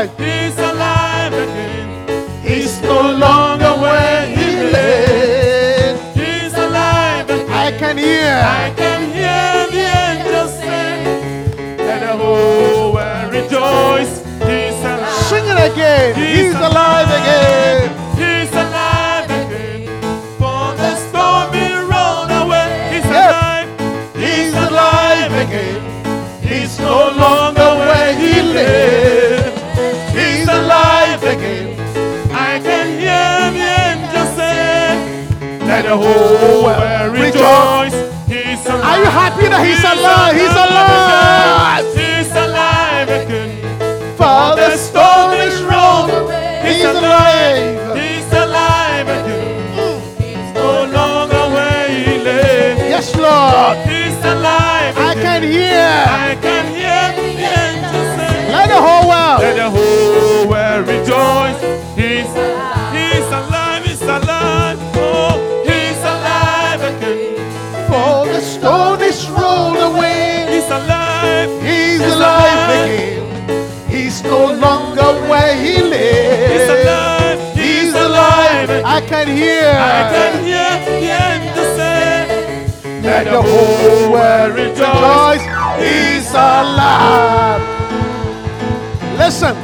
Alive. He's alive again. He's no longer where he lay. He's alive again. I can hear. I can hear the angels sing. Let the oh, whole world rejoice. He's alive. Sing it again. He's alive again. The whole world rejoice. He's alive. Are you happy that he's alive? He's alive. He's alive again. For The storm is rolled away. He's alive. He's alive again. He's no longer where he lay. Yes, Lord. He's alive I can hear. I can hear the angels sing. Let the whole world. Let the whole world rejoice. He's He's can hear. I can hear the angels sing. Let the whole world rejoice. He's alive. Listen,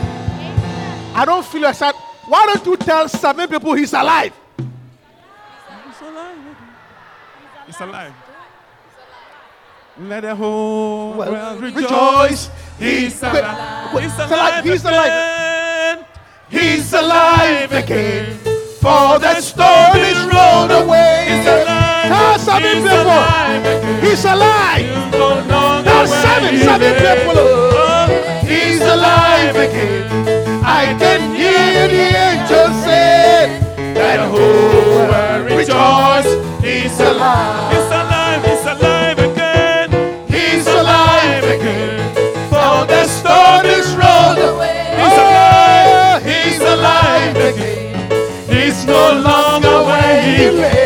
I don't feel excited. Why don't you tell seven people he's alive? He's alive. He's alive. Let the whole Well, world rejoice. rejoice. He's alive. He's he's alive. alive. He's alive. He's alive again. For the stone is rolled away. He's alive. Tell seven He's people alive he's alive. He's no longer Tell seven, seven people. Oh, He's alive again. I can hear the angels say, the whole world rejoice. He's alive. He's alive. He's alive again. He's alive again. For the is rolled away. He's Oh, alive. He's alive again. He's no longer where he lay.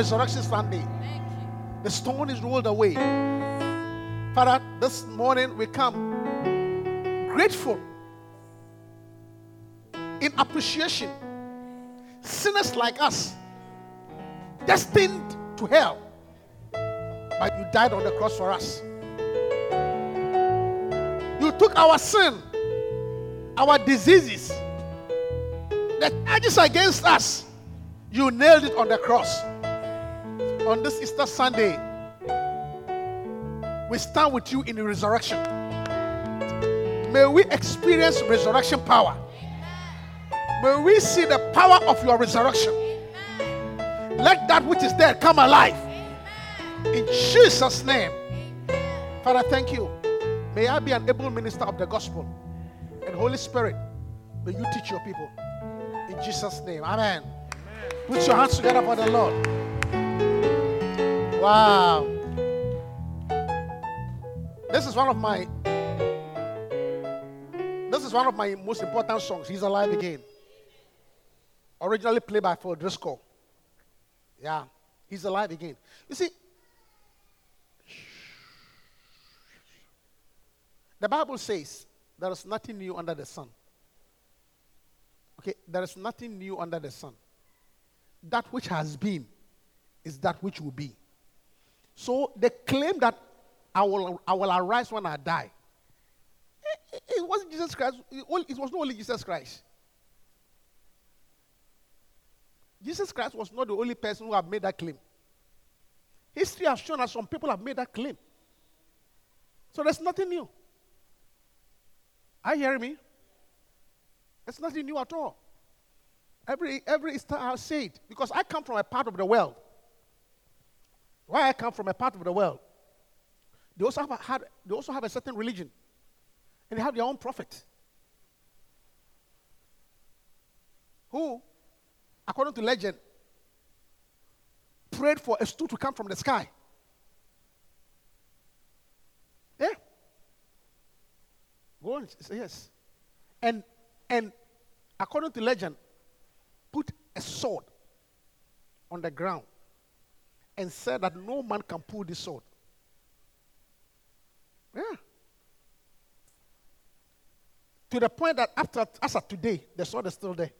Resurrection Sunday. The stone is rolled away. Father, this morning we come grateful in appreciation. Sinners like us, destined to hell, but you died on the cross for us. You took our sin, our diseases, the charges against us. You nailed it on the cross. On this Easter Sunday, we stand with you in the resurrection. May we experience resurrection power. May we see the power of your resurrection. Let that which is dead come alive. In Jesus' name. Father, thank you. May I be an able minister of the gospel. And Holy Spirit, may you teach your people. In Jesus' name. Amen. Put your hands together for the Lord. Wow. This is one of my this is one of my most important songs. He's alive again. Originally played by Phil Driscoll. Yeah, he's alive again. You see, the Bible says there is nothing new under the sun. Okay, there is nothing new under the sun. That which has been is that which will be. So the claim that I will, I will arise when I die, it, it wasn't Jesus Christ. It, it was not only Jesus Christ. Jesus Christ was not the only person who have made that claim. History has shown us some people have made that claim. So there's nothing new. Are you hearing me? There's nothing new at all. Every every Easter I say it because I come from a part of the world. Why I come from a part of the world. They also have a, had, they also have a certain religion, and they have their own prophet. Who, according to legend, prayed for a stool to come from the sky. Yeah. Go on, yes. And and according to legend, put a sword on the ground and said that no man can pull this sword. Yeah. To the point that after as of today, the sword is still there.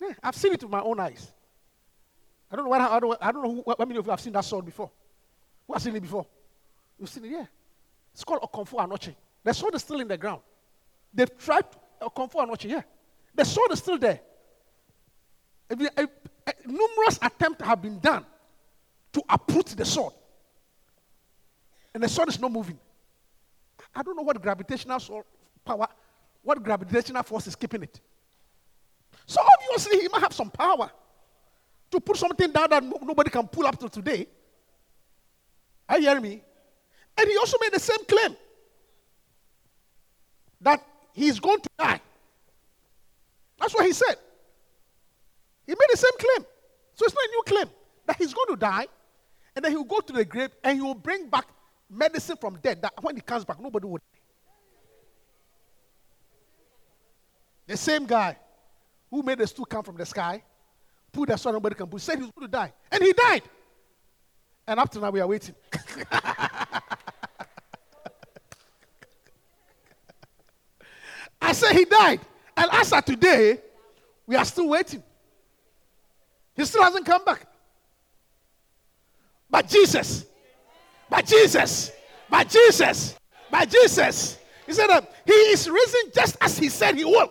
Yeah, I've seen it with my own eyes. I don't know what I don't, I don't know who, how many of you have seen that sword before. Who has seen it before? You've seen it, yeah. It's called Okomfo Anokye. The sword is still in the ground. They've tried Okomfo Anokye, yeah. The sword is still there. If if- Eh, numerous attempts have been done to uproot the sword. And the sword is not moving. I don't know what gravitational power, what gravitational force is keeping it. So obviously he might have some power to put something down that no- nobody can pull up to today. Are you hearing me? And he also made the same claim that he's going to die. That's what he said. He made the same claim. So it's not a new claim that he's going to die and then he will go to the grave and he will bring back medicine from dead that when he comes back, nobody die. The same guy who made the stool come from the sky, put the sun, nobody can put, said he was going to die. And he died. And up to now, we are waiting. I said he died. And as of today, we are still waiting. He still hasn't come back. But Jesus, but Jesus, but Jesus, but Jesus, he said that he is risen just as he said he would.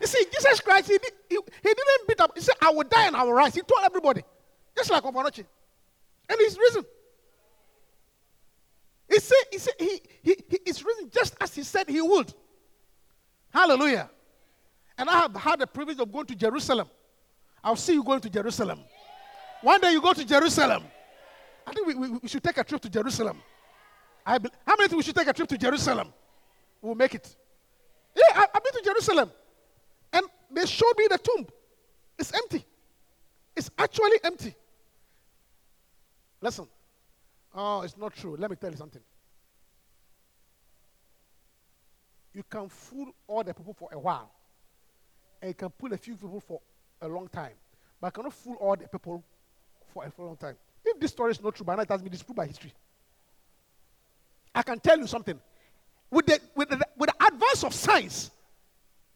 You see, Jesus Christ, he, did, he, he didn't beat up. He said, I will die and I will rise. He told everybody, just like Ofanochi. And he's risen. He said, he, said he, he, he is risen just as he said he would. Hallelujah. And I have had the privilege of going to Jerusalem. I'll see you going to Jerusalem. One day you go to Jerusalem. I think we, we, we should take a trip to Jerusalem. I be, how many think we should take a trip to Jerusalem? We'll make it. Yeah, I, I've been to Jerusalem. And they showed me the tomb. It's empty. It's actually empty. Listen. Oh, it's not true. Let me tell you something. You can fool all the people for a while, and you can pull a few people for a long time, but I cannot fool all the people for a long time. If this story is not true, by now it has been disproved by history. I can tell you something. With the, with the, with the advance of science,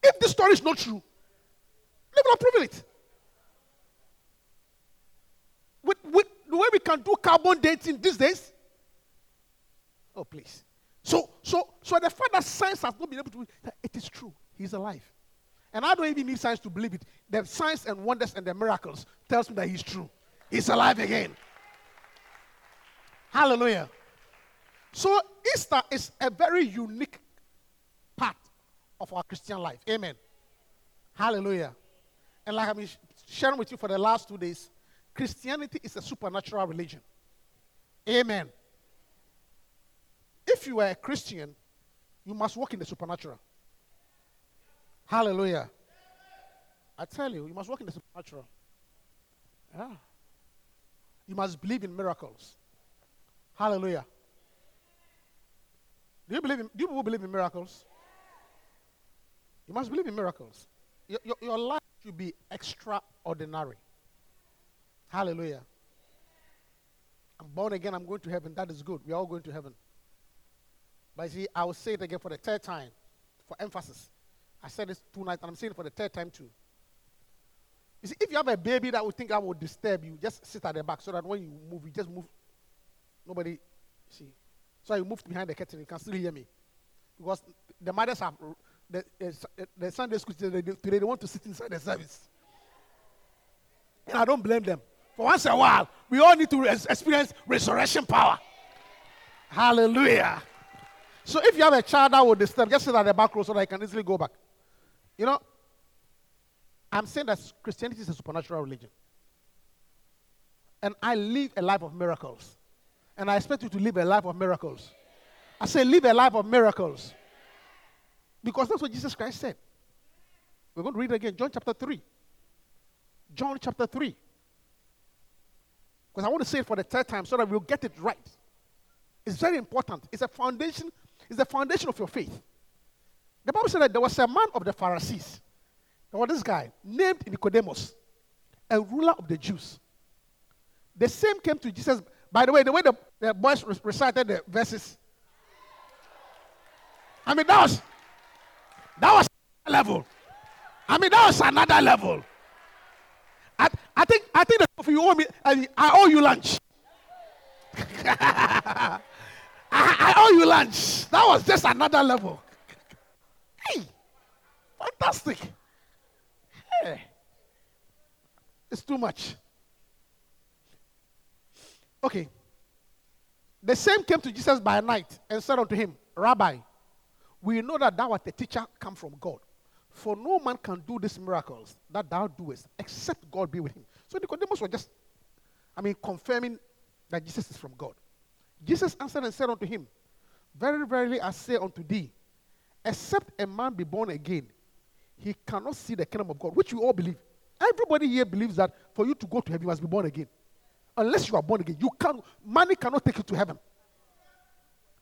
if this story is not true, they will prove it. With, with the way we can do carbon dating these days, oh please. So, so, so the fact that science has not been able to, it is true. He's alive. And I don't even need science to believe it. The science and wonders and the miracles tells me that he's true. He's alive again. Hallelujah. So Easter is a very unique part of our Christian life. Amen. Hallelujah. And like I've been sharing with you for the last two days, Christianity is a supernatural religion. Amen. If you are a Christian, you must walk in the supernatural. Hallelujah. I tell you, you must walk in the supernatural. Yeah. You must believe in miracles. Hallelujah. Do you believe in, do you believe in miracles? You must believe in miracles. Your, your, your life should be extraordinary. Hallelujah. I'm born again, I'm going to heaven. That is good. We are all going to heaven. But see, I will say it again for the third time, for emphasis. I said this two nights, and I'm saying it for the third time too. You see, if you have a baby that would think I would disturb you, just sit at the back so that when you move, you just move. Nobody see. So I moved behind the curtain. You can still hear me. Because the mothers have, the, the Sunday school today, today, they want to sit inside the service. And I don't blame them. For once in a while, we all need to experience resurrection power. Hallelujah. So if you have a child that will disturb, just sit at the back row so that I can easily go back. You know, I'm saying that Christianity is a supernatural religion. And I live a life of miracles. And I expect you to live a life of miracles. I say, live a life of miracles. Because that's what Jesus Christ said. We're going to read it again. John chapter 3. John chapter 3. Because I want to say it for the third time so that we'll get it right. It's very important. It's a foundation it's the foundation of your faith. The Bible said that there was a man of the Pharisees. There was this guy named Nicodemus, a ruler of the Jews. The same came to Jesus. By the way, the way the, the boys recited the verses, I mean, that was that was level. I mean, that was another level. I, I think I think that if you owe me, I, I owe you lunch. I, I owe you lunch. That was just another level. Hey, fantastic. Hey, it's too much. Okay. The same came to Jesus by night and said unto him, Rabbi, we know that thou art a teacher come from God. For no man can do these miracles that thou doest except God be with him. So Nicodemus was just, I mean, confirming that Jesus is from God. Jesus answered and said unto him, Very verily I say unto thee, except a man be born again, he cannot see the kingdom of God, which we all believe. Everybody here believes that for you to go to heaven, you must be born again. Unless you are born again, you can money cannot take you to heaven.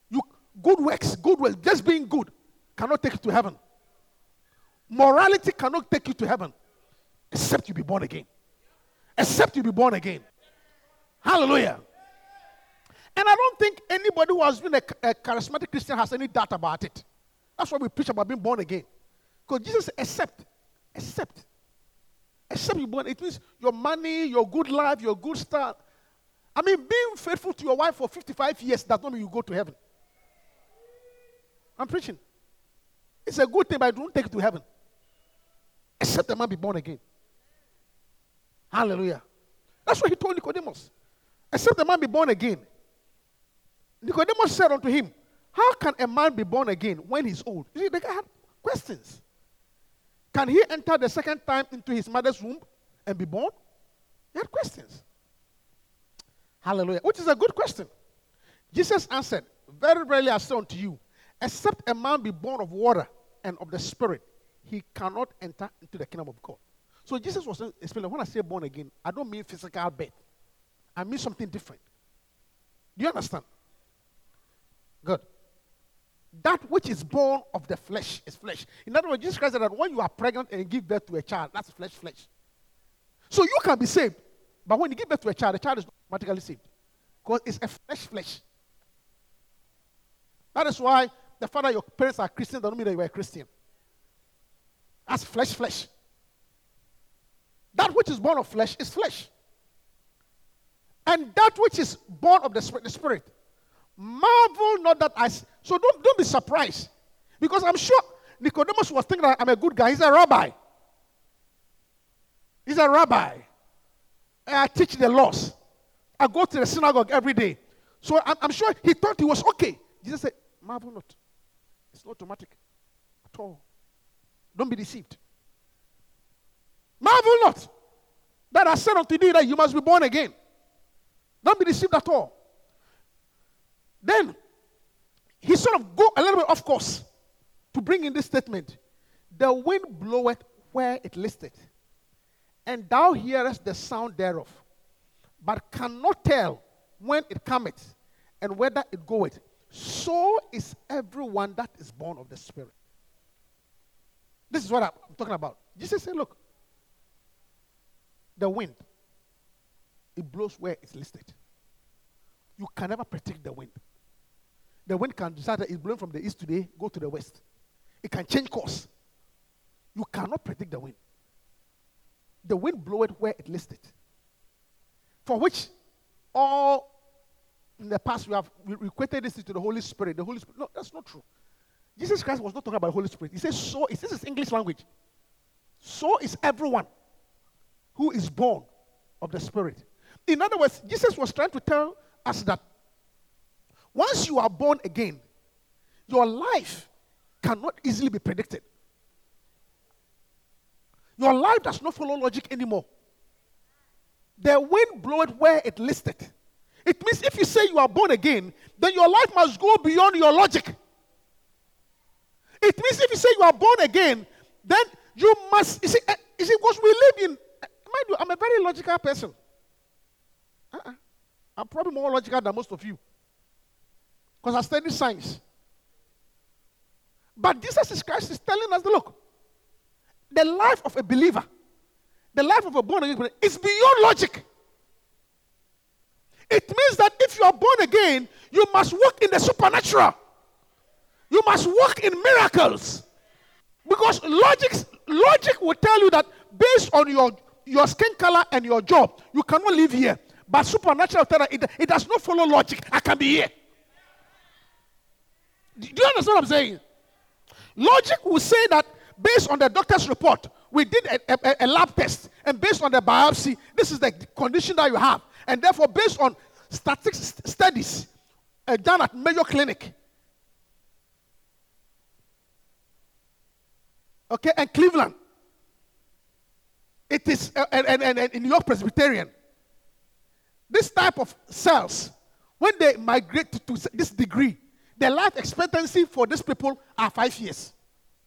You good works, good works, just being good cannot take you to heaven. Morality cannot take you to heaven except you be born again. Except you be born again. Hallelujah. And I don't think anybody who has been a, a charismatic Christian has any doubt about it. That's why we preach about being born again. Because Jesus said, accept, accept, accept you born. It means your money, your good life, your good start. I mean, being faithful to your wife for 55 years does not mean you go to heaven. I'm preaching. It's a good thing, but I don't take it to heaven. Except the man be born again. Hallelujah. That's what he told Nicodemus. Except the man be born again. Nicodemus said unto him, How can a man be born again when he's old? You see, the guy had questions. Can he enter the second time into his mother's womb and be born? He had questions. Hallelujah. Which is a good question. Jesus answered, Very rarely I say unto you, except a man be born of water and of the Spirit, he cannot enter into the kingdom of God. So Jesus was explaining, when I say born again, I don't mean physical birth. I mean something different. Do you understand? Good. That which is born of the flesh is flesh. In other words, Jesus Christ said that when you are pregnant and give birth to a child, that's flesh, flesh. So you can be saved, but when you give birth to a child, the child is not automatically saved because it's a flesh, flesh. That is why the fact that your parents are Christian doesn't mean that you are a Christian. That's flesh, flesh. That which is born of flesh is flesh. And that which is born of the spirit, the spirit. Marvel not that I. So don't, don't be surprised. Because I'm sure Nicodemus was thinking that I'm a good guy. He's a rabbi. He's a rabbi. I teach the laws. I go to the synagogue every day. So I'm, I'm sure he thought he was okay. Jesus said, Marvel not. It's not automatic at all. Don't be deceived. Marvel not that I said unto thee that you must be born again. Don't be deceived at all. Then he sort of go a little bit off course to bring in this statement. The wind bloweth where it listeth, and thou hearest the sound thereof, but cannot tell when it cometh and whether it goeth. So is everyone that is born of the Spirit. This is what I'm talking about. Jesus said, Look, the wind, it blows where it's listed. You can never predict the wind. The wind can decide that it's blowing from the east today, go to the west. It can change course. You cannot predict the wind. The wind bloweth where it listed. For which all in the past we have equated this to the Holy Spirit. The Holy Spirit. No, that's not true. Jesus Christ was not talking about the Holy Spirit. He says, so is this is English language. So is everyone who is born of the Spirit. In other words, Jesus was trying to tell us that once you are born again, your life cannot easily be predicted. Your life does not follow logic anymore. The wind bloweth where it listed. It means if you say you are born again, then your life must go beyond your logic. It means if you say you are born again, then you must. You see, uh, you see, because we live in. Mind you, I'm a very logical person. Uh-uh. I'm probably more logical than most of you. Because I studied science. But Jesus Christ is telling us, look, the life of a believer, the life of a born again is beyond logic. It means that if you are born again, you must walk in the supernatural. You must walk in miracles. Because logic, logic will tell you that based on your, your skin color and your job, you cannot live here. But supernatural tell it, it does not follow logic. I can be here. Do you understand what I'm saying? Logic will say that based on the doctor's report, we did a, a, a, lab test, and based on the biopsy, this is the condition that you have. And therefore, based on statistics studies uh, done at Mayo Clinic, okay, and Cleveland, it is, uh, and, and, and, New York Presbyterian, this type of cells, when they migrate to, to this degree, the life expectancy for these people are five years.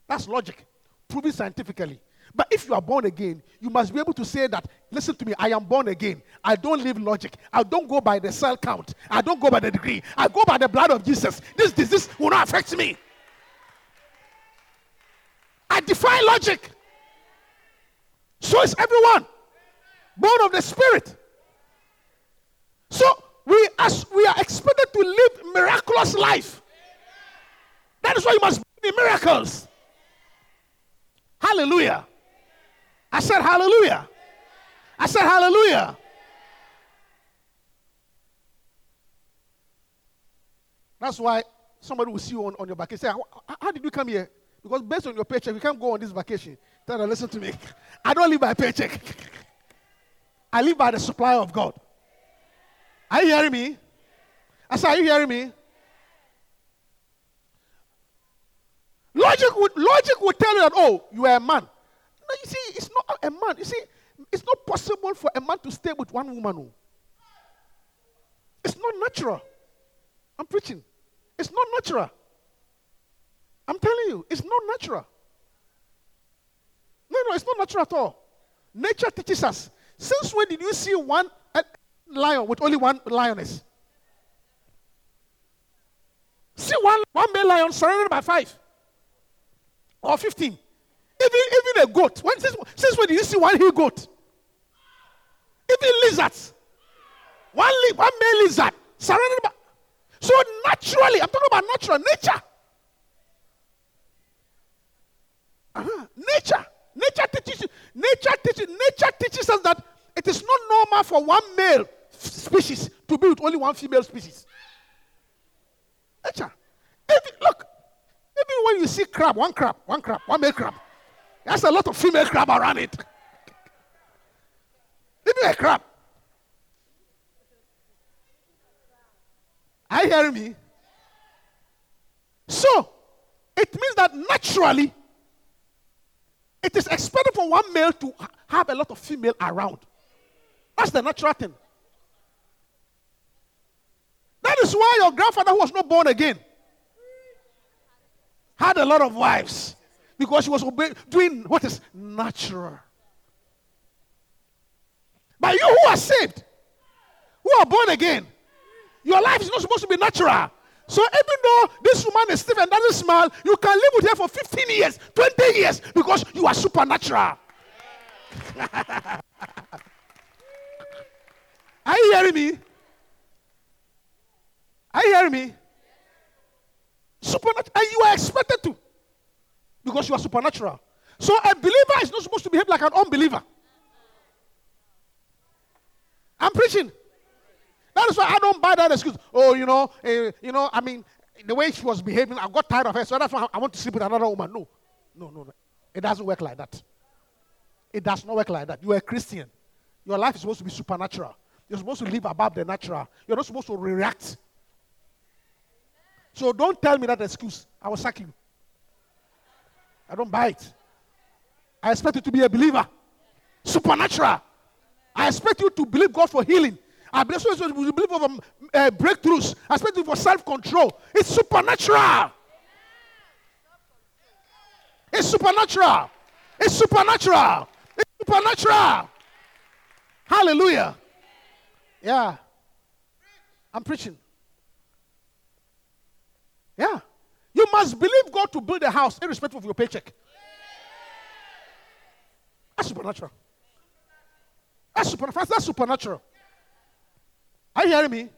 That's logic, proven scientifically. But if you are born again, you must be able to say that, listen to me, I am born again. I don't live logic. I don't go by the cell count. I don't go by the degree. I go by the blood of Jesus. This disease will not affect me. I defy logic. So is everyone born of the Spirit. So we, as we are expected to live miraculous life. That is why you must be miracles. Hallelujah. I said hallelujah. I said hallelujah. That's why somebody will see you on, on your vacation. Say, how, how did you come here? Because based on your paycheck, you can't go on this vacation. Tell them, listen to me. I don't live by paycheck. I live by the supply of God. Are you hearing me? I said, Are you hearing me? Logic would, logic would tell you that, oh, you are a man. no, you see, it's not a man. You see, it's not possible for a man to stay with one woman. oh. It's not natural. I'm preaching. It's not natural. I'm telling you, it's not natural. No, no, it's not natural at all. Nature teaches us. Since when did you see one lion with only one lioness? See one, one male lion surrounded by five or 15. Even, even a goat. When, since, since when did you see one he goat? Even lizards. One, li- one male lizard surrounded by. So naturally, I'm talking about natural nature. Uh-huh. Nature. Nature teaches. Nature teaches. Nature teaches us that it is not normal for one male species to be with only one female species. Even, look, even when you see crab, one crab, one crab, one male crab, there's a lot of female crab around it. Even a crab. You hearing me? So, it means that naturally, it is expected for one male to have a lot of female around. That's the natural thing. That is why your grandfather, who was not born again, had a lot of wives because he was obe- doing what is natural. But you who are saved, who are born again, your life is not supposed to be natural. So even though this woman is stiff and doesn't smile, you can live with her for 15 years, 20 years, because you are supernatural. are you hearing me? Are you hearing me? Supernatural. And you are expected to. Because you are supernatural. So a believer is not supposed to behave like an unbeliever. I'm preaching. That is why I don't buy that excuse. Oh, you know, eh, you know, I mean, the way she was behaving, I got tired of her, so that's why I want to sleep with another woman. No, no, no, no. It doesn't work like that. It does not work like that. You are a Christian. Your life is supposed to be supernatural. You're supposed to live above the natural. You're not supposed to react. So don't tell me that excuse. I will sack you. I don't buy it. I expect you to be a believer. Supernatural. I expect you to believe God for healing. I believe you believe for um, uh, breakthroughs. I expect you for self control. It's supernatural. It's supernatural. It's supernatural. It's supernatural. Hallelujah. Yeah. I'm preaching. Yeah. You must believe God to build a house irrespective of your paycheck. That's supernatural. That's supernatural. That's supernatural. Are you hearing me?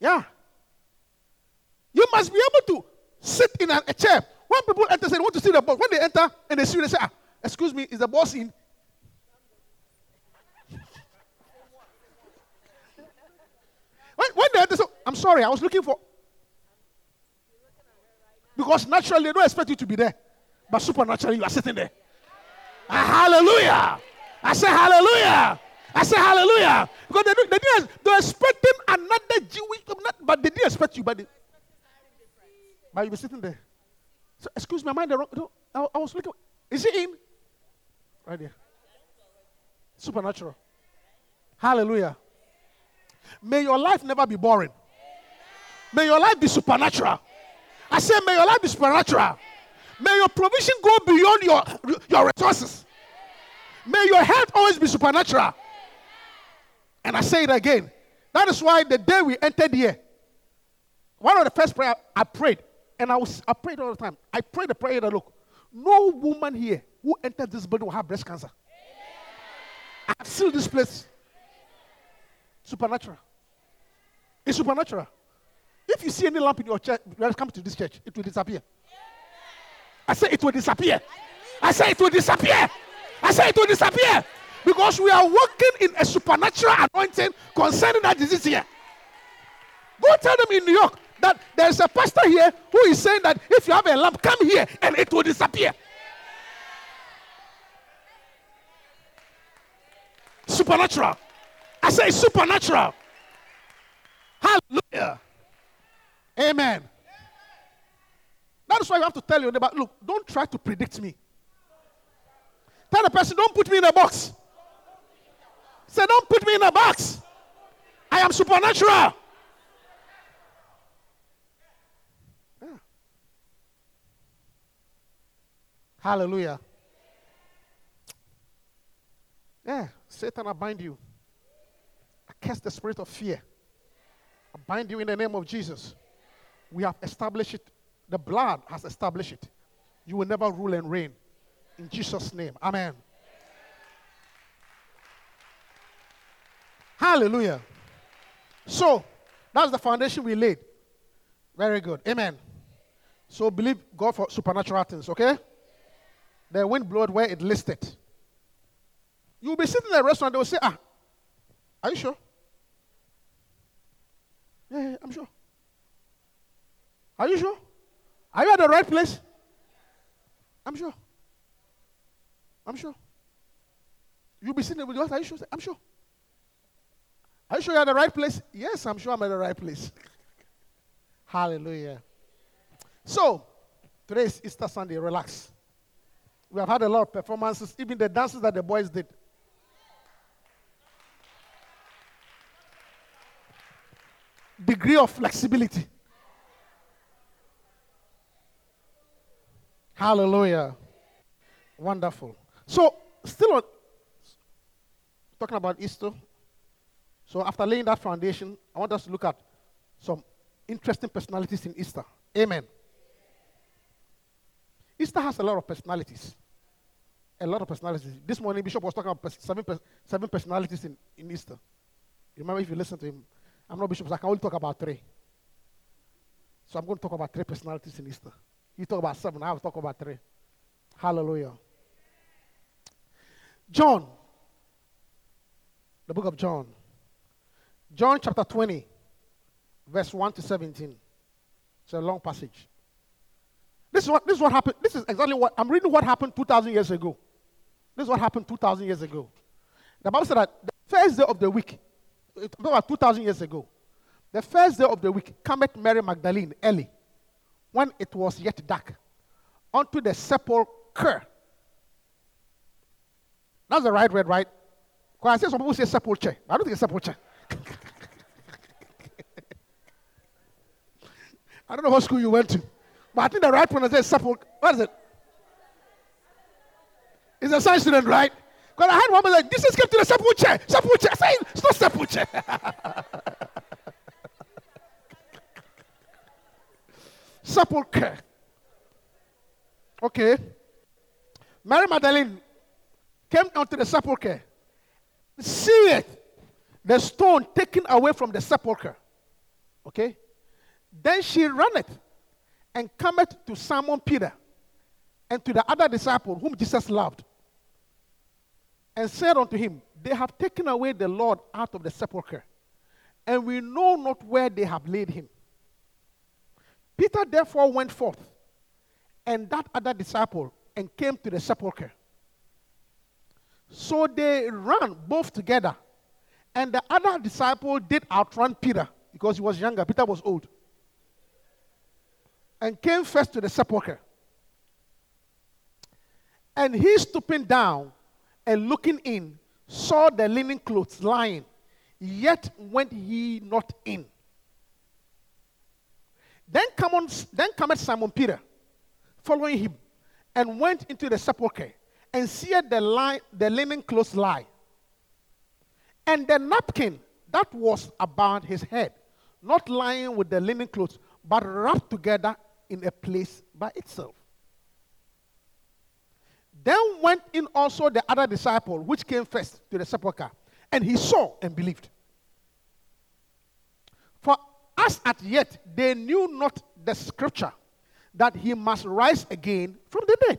Yeah. You must be able to sit in a, chair. When people enter, say they want to see the boss. When they enter and they see you, they say, ah, excuse me, is the boss in? when, when they enter, I'm sorry, I was looking for. Because naturally, they don't expect you to be there. But supernaturally, you are sitting there. Ah, hallelujah. I say hallelujah. I say hallelujah. Because they, they didn't, they're expecting another Jewish, but they didn't expect you. But, they, but you be sitting there. So, excuse me, am I the wrong? No, I, I was looking. Is he in? Right there. Supernatural. Hallelujah. May your life never be boring. May your life be supernatural. I say, may your life be supernatural. May your provision go beyond your, your resources. May your health always be supernatural. And I say it again. That is why the day we entered here, one of the first prayer I prayed, and I was I prayed all the time. I prayed the prayer that look, no woman here who entered this building will have breast cancer. I have sealed this place. Supernatural. It's supernatural. If you see any lamp in your church, when you come to this church, it will disappear. I say it will disappear. I say it will disappear. I say it will disappear. Because we are working in a supernatural anointing concerning that disease here. Go tell them in New York that there's a pastor here who is saying that if you have a lamp, come here and it will disappear. Supernatural. I say supernatural. Hallelujah. Amen. That is why you have to tell your neighbor, look, don't try to predict me. Tell the person, don't put me in a box. Say, don't put me in a box. I am supernatural. Yeah. Hallelujah. Yeah, Satan, I bind you. I cast the spirit of fear. I bind you in the name of Jesus. We have established it. The blood has established it. You will never rule and reign. In Jesus' name. Amen. Hallelujah. So, that's the foundation we laid. Very good. Amen. So, believe God for supernatural things, okay? The wind blowed where it listed. You'll be sitting in a restaurant, they will say, Ah, are you sure? Yeah, yeah, I'm sure. Are you sure? Are you at the right place? I'm sure. I'm sure. You'll be sitting with yours. Are you sure? I'm sure. Are you sure you're at the right place? Yes, I'm sure I'm at the right place. Hallelujah. So, today is Easter Sunday. Relax. We have had a lot of performances, even the dances that the boys did. Degree of flexibility. Hallelujah. Wonderful. So, still on, talking about Easter. So, after laying that foundation, I want us to look at some interesting personalities in Easter. Amen. Easter has a lot of personalities. A lot of personalities. This morning, Bishop was talking about seven, seven personalities in, in Easter. Remember if you listen to him? I'm not Bishop, so I can only talk about three. So I'm going to talk about three personalities in Easter. You talk about seven, I will talk about three. Hallelujah. John, the book of John. John chapter 20, verse 1 to 17. It's a long passage. This is what, this is what happened. This is exactly what I'm reading what happened 2,000 years ago. This is what happened 2,000 years ago. The Bible said that the first day of the week, about 2,000 years ago, the first day of the week, cometh Mary Magdalene early, when it was yet dark, unto the sepulchre. That's the right word, right? Because I say some people say sepulchre. I don't think it's sepulchre. I don't know what school you went to. But I think the right pronunciation is sepulchre. What is it? It's a science student, right? Because I had one man like, this is came to the sepulchre. Sepulchre. I say, it's not sepulchre. sepulchre. Okay. Mary Magdalene came onto the sepulchre. See it. The stone taken away from the sepulchre. Okay. Then she runneth and cometh to Simon Peter and to the other disciple whom Jesus loved, and said unto him, They have taken away the Lord out of the sepulchre, and we know not where they have laid him. Peter therefore went forth, and that other disciple, and came to the sepulchre. So they ran both together, and the other disciple did outrun Peter because he was younger. Peter was old and came first to the sepulchre. And he stooping down and looking in, saw the linen clothes lying, yet went he not in. Then come on, then cometh Simon Peter, following him, and went into the sepulchre, and seeth the, line, the linen clothes lie, and the napkin that was about his head, not lying with the linen clothes, but wrapped together in a place by itself. Then went in also the other disciple, which came first to the sepulchre, and he saw and believed. For as at yet they knew not the scripture that he must rise again from the dead.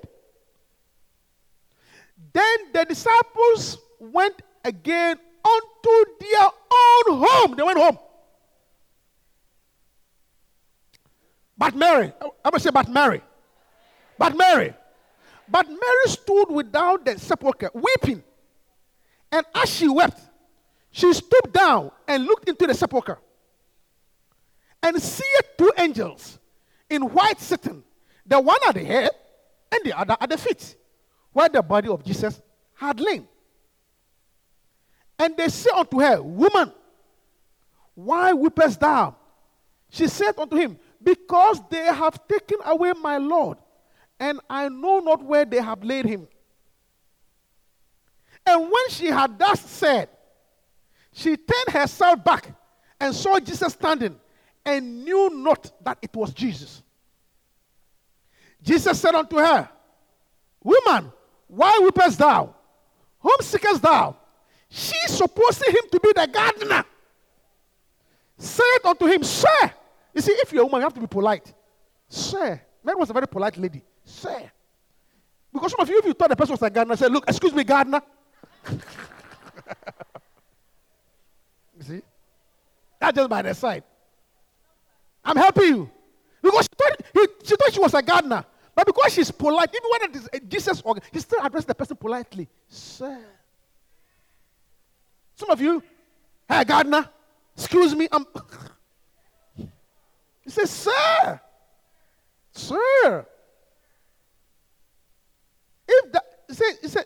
Then the disciples went again unto their own home. They went home. But Mary, I must say, but Mary, but Mary, but Mary stood without the sepulchre, weeping. And as she wept, she stooped down and looked into the sepulchre, and seeth two angels in white sitting, the one at the head and the other at the feet, where the body of Jesus had lain. And they said unto her, Woman, why weepest thou? She said unto him, Because they have taken away my Lord, and I know not where they have laid him. And when she had thus said, she turned herself back and saw Jesus standing and knew not that it was Jesus. Jesus said unto her, Woman, why weepest thou? Whom seekest thou? She, supposing him to be the gardener, said unto him, Sir. You see, if you're a woman, you have to be polite. Sir. Mary was a very polite lady. Sir. Because some of you, if you thought the person was a gardener, said, Look, excuse me, gardener. you see? That's just by the side. I'm helping you. Because she thought, he, she thought she was a gardener. But because she's polite, even when it is Jesus, organ, he still addressed the person politely. Sir. Some of you, hey, gardener, excuse me, I'm. he says, Sir. Sir. If that, he said,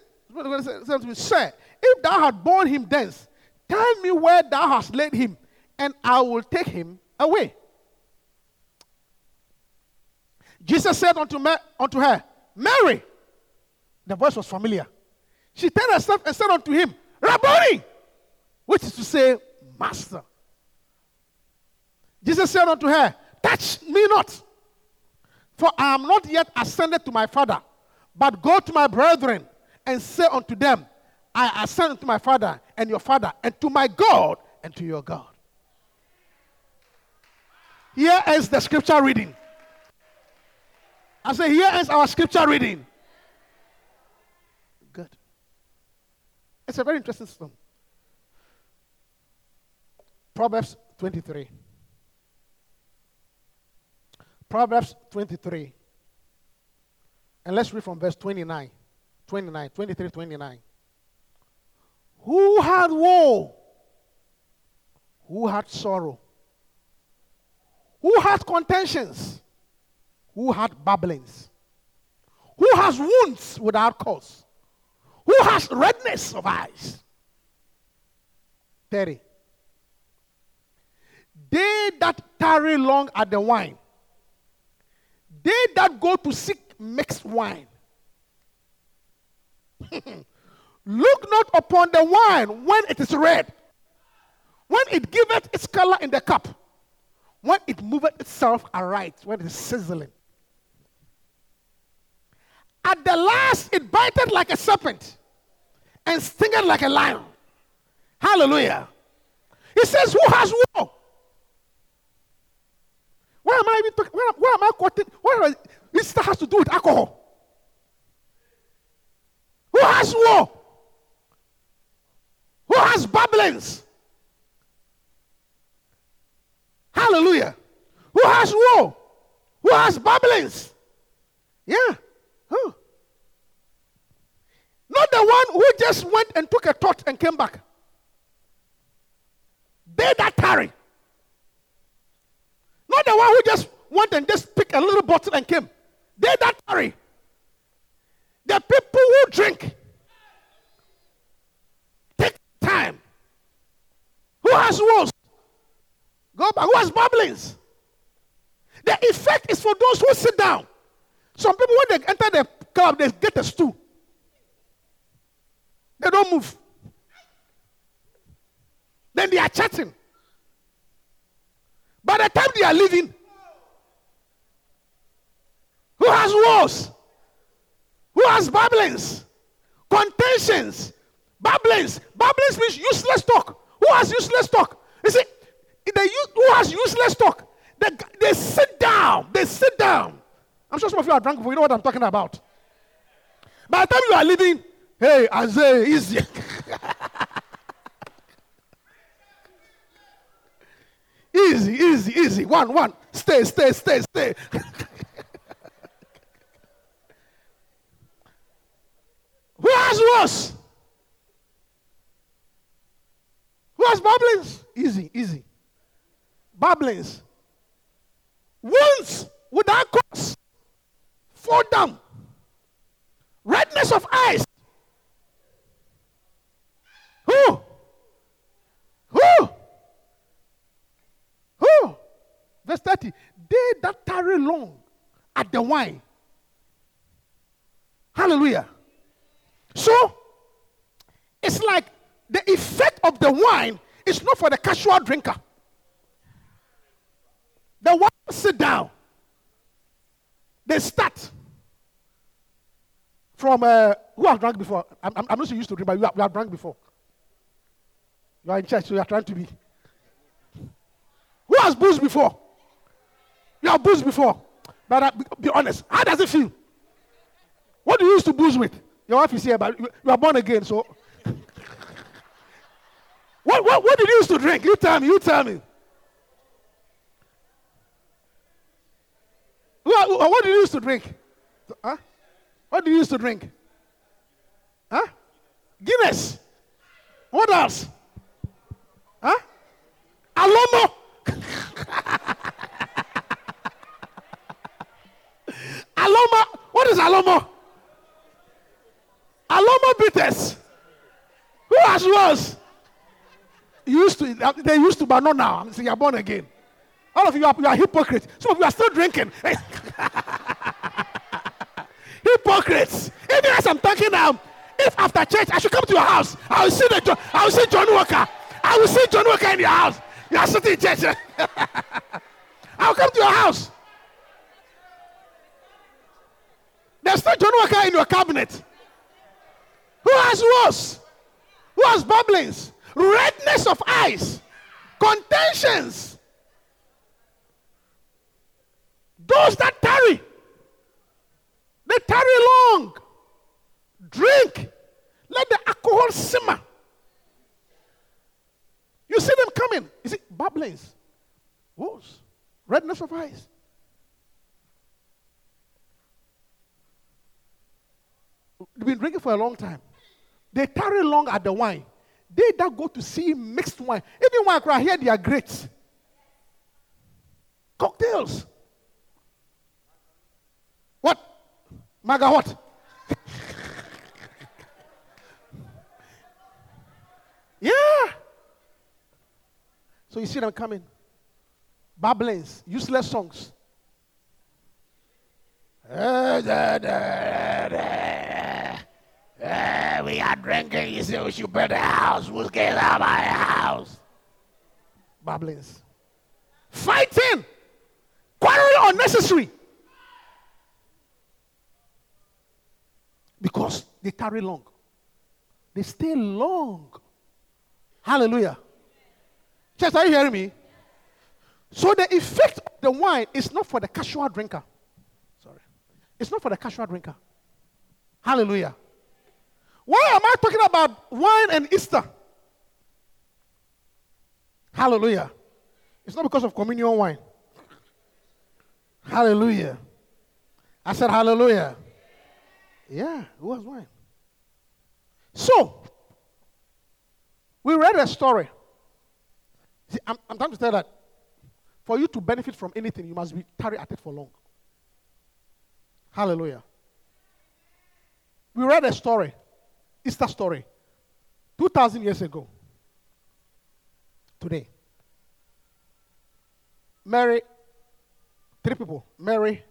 said, Sir, if thou had borne him thence, tell me where thou hast laid him, and I will take him away. Jesus said unto, Ma- unto her, Mary. The voice was familiar. She turned herself and said unto him, Rabboni, which is to say, Master. Jesus said unto her, Touch me not, for I am not yet ascended to my Father, but go to my brethren and say unto them, I ascend unto my Father and your Father, and to my God and to your God. Here is the scripture reading. I say, here is our scripture reading. Good. It's a very interesting stone. Proverbs 23. Proverbs 23. And let's read from verse 29. 29, 23, 29. Who had woe? Who had sorrow? Who had contentions? Who had babblings? Who has wounds without cause? Who has redness of eyes? 30. They that tarry long at the wine, they that go to seek mixed wine. Look not upon the wine when it is red, when it giveth its color in the cup, when it moveth itself aright, when it is sizzling. At the last, it biteth like a serpent and stingeth like a lion. Hallelujah. He says, Who has war? Why am I even talking? Where, where am I quoting? What this has to do with alcohol? Who has war? Who has babblings? Hallelujah. Who has war? Who has babblings? Yeah. Huh. Not the one who just went and took a thought and came back. They that tarry. Not the one who just went and just picked a little bottle and came. They that tarry. The people who drink. Take time. Who has woes? Go back. Who has babblings? The effect is for those who sit down. Some people, when they enter the club, they get a stool. They don't move. Then they are chatting. By the time they are leaving, who has wars? Who has babblings? Contentions. Babblings. Babblings means useless talk. Who has useless talk? You see, the, who has useless talk? They, they sit down. They sit down. I'm sure some of you are drunk before you know what I'm talking about. By the time you are leaving, hey, Isaiah, easy. easy, easy, easy. One, one. Stay, stay, stay, stay. Who has worse? Who has babblings? Easy, easy. Babblings. Wounds without cause. Fall down. Redness of eyes. Who? Who? Who? Verse 30. They that tarry long at the wine. Hallelujah. So, it's like the effect of the wine is not for the casual drinker. The one sit down. They start from uh, who have drunk before. I'm, I'm, not so used to drink, but have, you have drunk before. You are in church, so you are trying to be. Who has boozed before? You have boozed before. But uh, be, honest, how does it feel? What do you used to booze with? Your wife is here, but you, are born again, so. what, what, what did you used to drink? You tell me, you tell me. What, what did you used to drink? Huh? What did you used to drink? Huh? Guinness. What else? Huh? Alomo. Aloma. What is Alomo? Alomo bitters. Who has was? Used to. They used to, but not now. I'm saying you're born again. All of you are, you are hypocrites. Some of you are still drinking. hypocrites. Even as I'm talking now, if after church I should come to your house, I will see the I will see John Walker. I will see John Walker in your house. You are sitting in church. I will come to your house. There's still John Walker in your cabinet. Who has worse? Who has bubblings? Redness of eyes, contentions. Those that tarry, they tarry long. Drink. Let the alcohol simmer. You see them coming. You see, bubblings. Woes. Redness of eyes. They've been drinking for a long time. They tarry long at the wine. They that go to see mixed wine. Even wine cry here, they are great. Cocktails. What? Maga what? yeah. So you see them coming. Babblings, useless songs. Uh, we are drinking. You say we should burn the house. We'll get out of my house? Babblings. Fighting. Quarreling unnecessary. Because they tarry long. They stay long. Hallelujah. Church, are you hearing me? So the effect of the wine is not for the casual drinker. Sorry. It's not for the casual drinker. Hallelujah. Why am I talking about wine and Easter? Hallelujah. It's not because of communion wine. Hallelujah. I said hallelujah. Yeah, it was wine. So, we read a story. See, I'm, I'm trying to tell that for you to benefit from anything, you must be tarry at it for long. Hallelujah. We read a story, Easter story, 2,000 years ago. Today. Mary, three people Mary,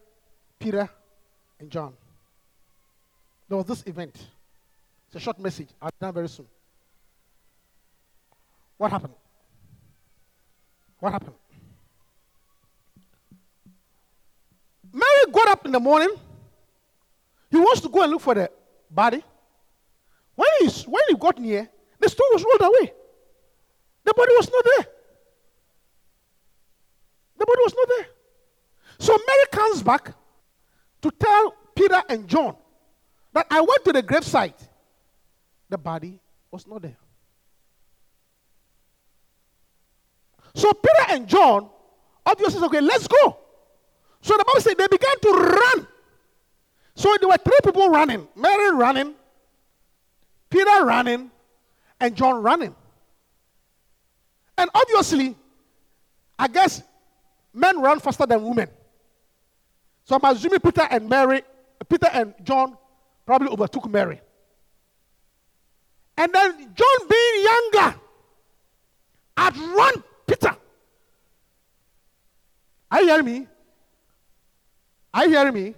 Peter, and John. There was this event. It's a short message. I'll be done very soon. What happened? What happened? Mary got up in the morning. He wants to go and look for the body. When he, when he got near, the stone was rolled away. The body was not there. The body was not there. So Mary comes back to tell Peter and John that I went to the gravesite. The body was not there. So Peter and John obviously said, okay, let's go. So the Bible said they began to run. So there were three people running Mary running, Peter running, and John running. And obviously, I guess men run faster than women. So I'm assuming Peter and Mary, Peter and John probably overtook Mary. And then John, being younger, had Peter. Are you hearing me? Are you hearing me?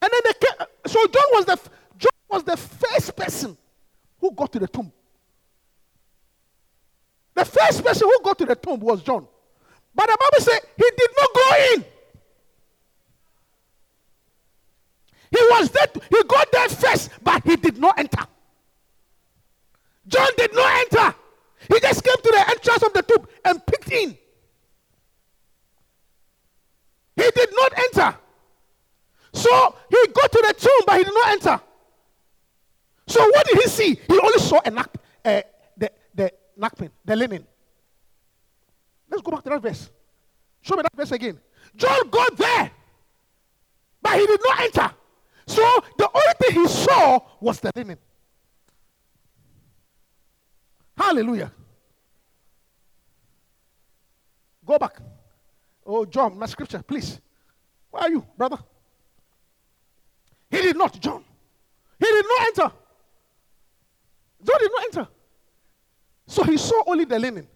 And then they came, so John was the John was the first person who got to the tomb. The first person who got to the tomb was John. But the Bible said he did not go in. He was there, he got there first, but he did not enter. John did not enter. He just came to the entrance of the tomb and picked in. He did not enter. So he got to the tomb, but he did not enter. So what did he see? He only saw a nap, uh, the, the napkin, the linen. Let's go back to that verse. Show me that verse again. John got there, but he did not enter. So the only thing he saw was the linen. Hallelujah. Go back. Oh, John, my scripture, please. Where are you, brother? He did not, John. He did not enter. John did not enter. So he saw only the linen.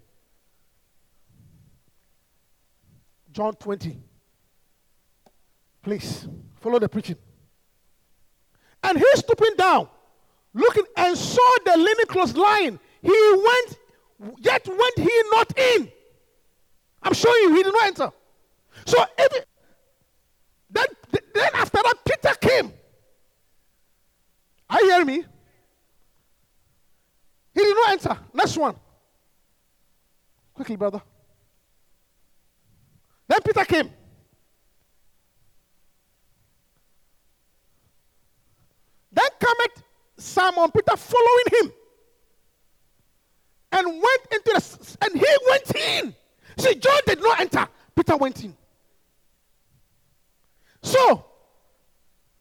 John 20. Please follow the preaching. And he stooping down, looking and saw the linen clothes lying. He went, yet went he not in. I'm showing you, he did not enter. So if then, then after that, Peter came. Are you hearing me? He did not enter. Next one. Quickly, brother. Then Peter came. Then cometh Simon Peter following him. And went into the and he went in. See, John did not enter. Peter went in. So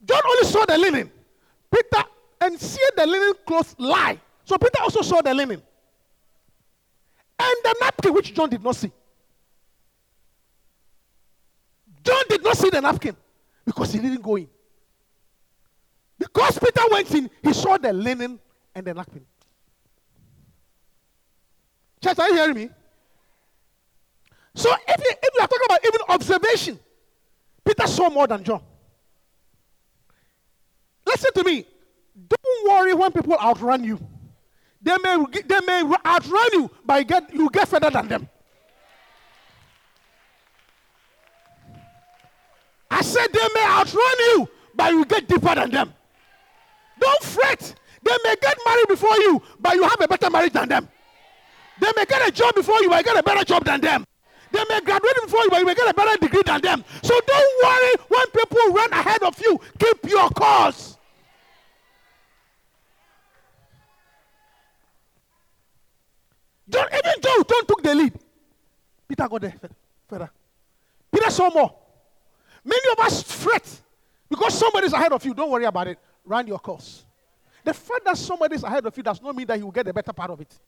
John only saw the linen. Peter and see the linen clothes lie. So Peter also saw the linen. And the napkin which John did not see. John did not see the napkin because he didn't go in. Because Peter went in, he saw the linen and the napkin. Church, are you hearing me? So if you, if you are talking about even observation, Peter saw more than John. Listen to me. Don't worry when people outrun you. They may, they may outrun you, but you get, you get further than them. I said they may outrun you, but you get deeper than them. Don't fret. They may get married before you, but you have a better marriage than them. They may get a job before you, but you get a better job than them. They may graduate before you, but you may get a better degree than them. So don't worry when people run ahead of you. Keep your course. John, even John, John took the lead. Peter got there further. Peter saw more. Many of us fret because somebody's ahead of you. Don't worry about it. Run your course. The fact that somebody's ahead of you does not mean that you will get the better part of it.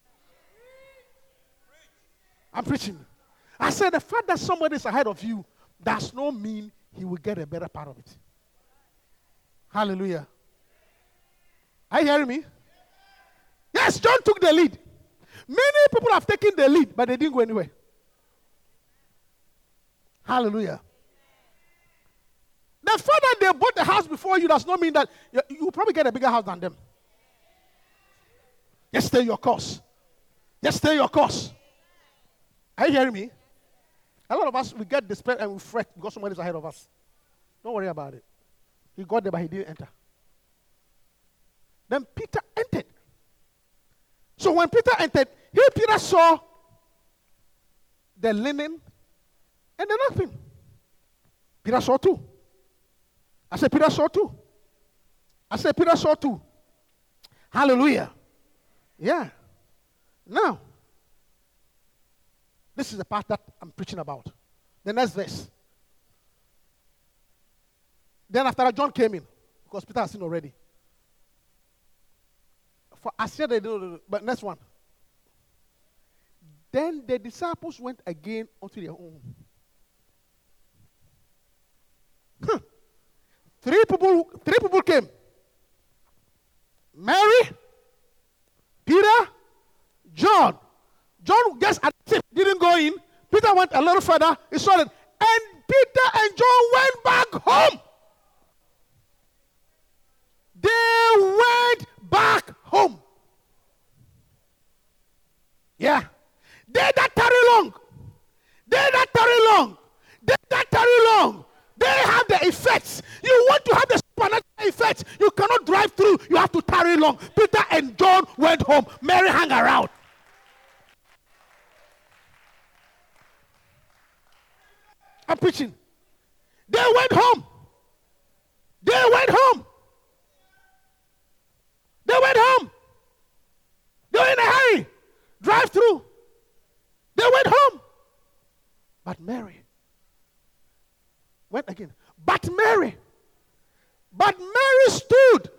I'm preaching. I said the fact that somebody's ahead of you does not mean he will get a better part of it. Hallelujah. Are you hearing me? Yes, John took the lead. Many people have taken the lead, but they didn't go anywhere. Hallelujah. The fact that they bought the house before you does not mean that you, you probably get a bigger house than them. Just stay your course. Just stay your course. Are you hearing me? A lot of us, we get despair and we fret because somebody is ahead of us. Don't worry about it. He got there, but he didn't enter. Then Peter entered. So when Peter entered, here Peter saw the linen and the napkin. Peter saw two. I said, Peter saw two. I said, Peter saw two. Hallelujah. Yeah. Now, this is the part that I'm preaching about. The next verse. Then after that, John came in because Peter has seen already. For I said they didn't, but next one. Then the disciples went again unto their home. Huh. Three people, three people came. Mary, Peter, John. John just at tip, didn't go in. Peter went a little further. He saw it. And Peter and John went back home. Yeah. They that tarry long. They that tarry long. They that tarry long. They have the effects. You want to have the supernatural effects. You cannot drive through. You have to tarry long. Peter and John went home. Mary hung around. I'm preaching. They went home. They went home. They went home. They were in a hurry. Drive through. They went home. But Mary went again. But Mary. But Mary stood.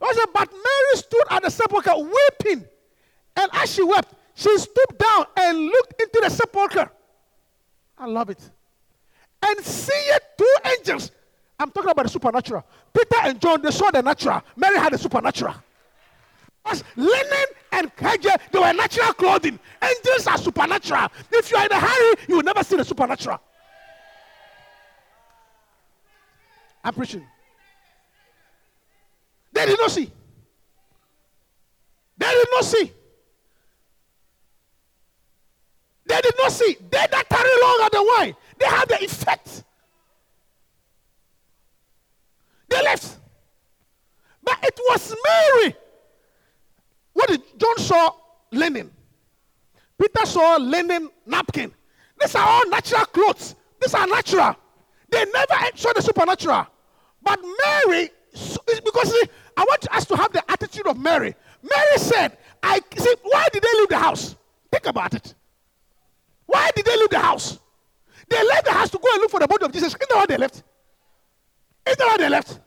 I said, but Mary stood at the sepulchre weeping. And as she wept, she stooped down and looked into the sepulchre. I love it. And seeing two angels. I'm talking about the supernatural. Peter and John, they saw the natural. Mary had the supernatural. Linen and hedge, they were natural clothing. Angels are supernatural. If you are in a hurry, you will never see the supernatural. I'm preaching. They did not see. They did not see. They did not see. They that tarry long at the wine, they had the effect. They left. But it was Mary. John saw linen? Peter saw linen napkin. These are all natural clothes. These are natural. They never saw the supernatural. But Mary, because see, I want us to have the attitude of Mary. Mary said, I see, why did they leave the house? Think about it. Why did they leave the house? They left the house to go and look for the body of Jesus. Isn't that why they left? Isn't that why they left?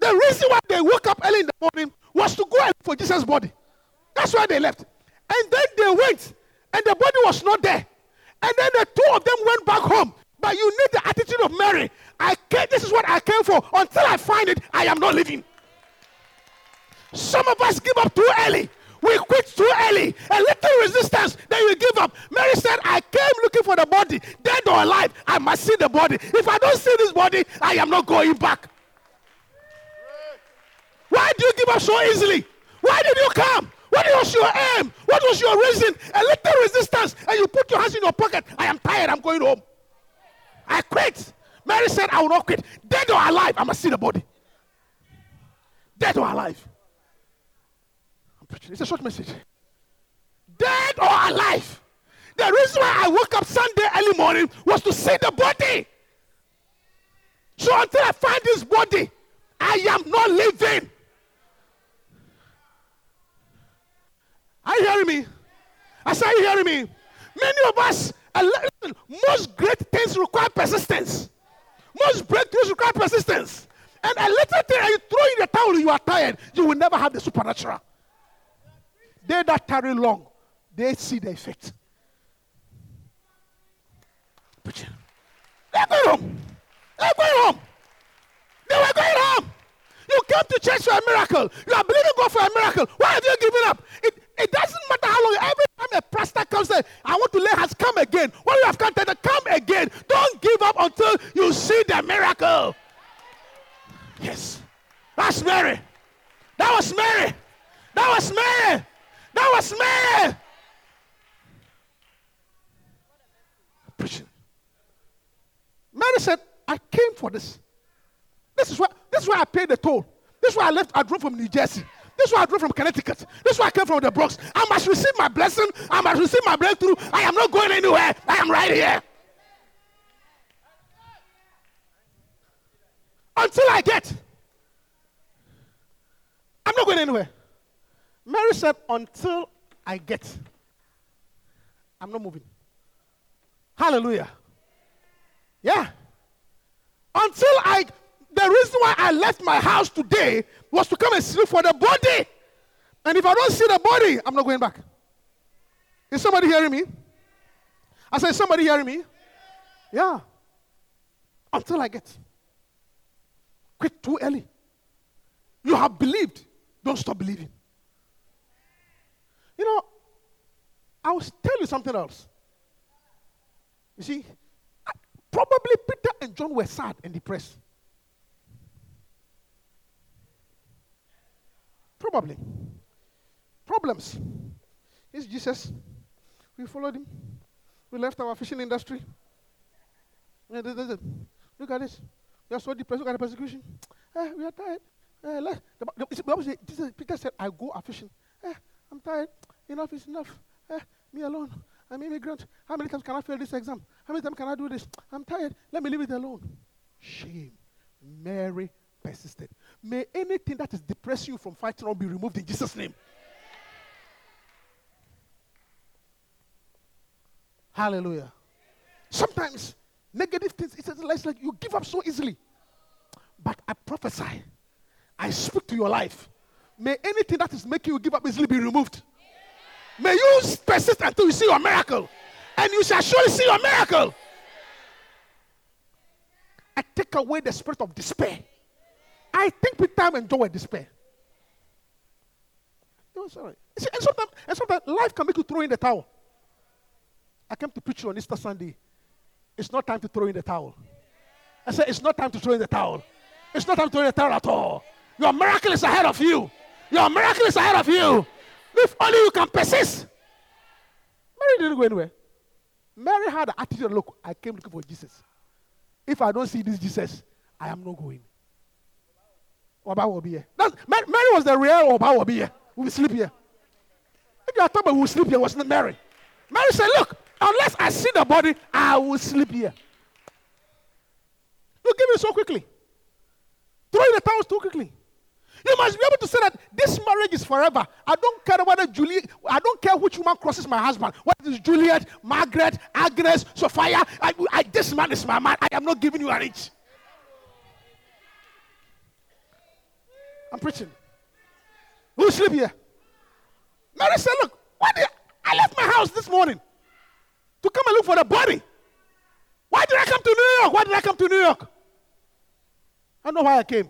The reason why they woke up early in the morning was to go and look for Jesus' body. That's why they left. And then they went, and the body was not there. And then the two of them went back home. But you need the attitude of Mary. I came, this is what I came for. Until I find it, I am not living. Some of us give up too early. We quit too early. A little resistance, then you give up. Mary said, I came looking for the body, dead or alive. I must see the body. If I don't see this body, I am not going back. Why do you give up so easily? Why did you come? What was your aim? What was your reason? A little resistance, and you put your hands in your pocket. I am tired. I'm going home. I quit. Mary said, I will not quit. Dead or alive, I must see the body. Dead or alive. It's a short message. Dead or alive. The reason why I woke up Sunday early morning was to see the body. So until I find this body, I am not living. Are you hearing me? I say, are you hearing me? Many of us, most great things require persistence. Most breakthroughs require persistence. And a little thing, and you throw in the towel, you are tired. You will never have the supernatural. They that tarry long, they see the effect. They're going home. They're going home. They were going. You came to church for a miracle. You are believing God for a miracle. Why have you given up? It, it doesn't matter how long. Every time a pastor comes and I want to lay hands, come again. When you have come, then come again. Don't give up until you see the miracle. Yes. That's Mary. That was Mary. That was Mary. That was Mary. Preaching. Mary said, I came for this. This is why this is why I paid the toll. This is why I left, I drove from New Jersey. This is why I drove from Connecticut. This is why I came from the Bronx. I must receive my blessing. I must receive my breakthrough. I am not going anywhere. I am right here. Until I get. I'm not going anywhere. Mary said, Until I get. I'm not moving. Hallelujah. Yeah. Until I the reason why I left my house today was to come and sleep for the body. And if I don't see the body, I'm not going back. Is somebody hearing me? I said, somebody hearing me? Yeah. Until I get. Quit too early. You have believed. Don't stop believing. You know, I'll tell you something else. You see, probably Peter and John were sad and depressed. Probably. Problems. Here's Jesus. We followed him. We left our fishing industry. Look at this. We are so depressed. Look at the persecution. Eh, we are tired. Eh, let, the, the Jesus, Peter said, I go a fishing. Eh, I'm tired. Enough is enough. Eh, me alone. I'm immigrant. How many times can I fail this exam? How many times can I do this? I'm tired. Let me leave it alone. Shame. Mary persisted. May anything that is depressing you from fighting on be removed in Jesus' name. Hallelujah. Sometimes negative things, it's like you give up so easily. But I prophesy, I speak to your life. May anything that is making you give up easily be removed. May you persist until you see your miracle. And you shall surely see your miracle. I take away the spirit of despair. I think with time and joy despair. No, it's all right. You see, and sometimes, and sometimes life can make you throw in the towel. I came to preach you on Easter Sunday. It's not time to throw in the towel. I said, it's not time to throw in the towel. It's not time to throw in the towel at all. Your miracle is ahead of you. Your miracle is ahead of you. If only you can persist. Mary didn't go anywhere. Mary had the attitude, look, I came looking for Jesus. If I don't see this Jesus, I am not going. Oba will be here. Mary, Mary was the real Oba will be here. We will sleep here. If you are talking about we will sleep here, was not Mary. Mary said, look, unless I see the body, I will sleep here. You give it so quickly. Throw in the towels too quickly. You must be able to say that this marriage is forever. I don't care whether Juliet, I don't care which woman crosses my husband. Whether it's Juliet, Margaret, Agnes, Sophia. I, I, this man is my man. I am not giving you an inch. I'm preaching. Who sleep here? Mary said, Look, why did I left my house this morning to come and look for the body? Why did I come to New York? Why did I come to New York? I know why I came.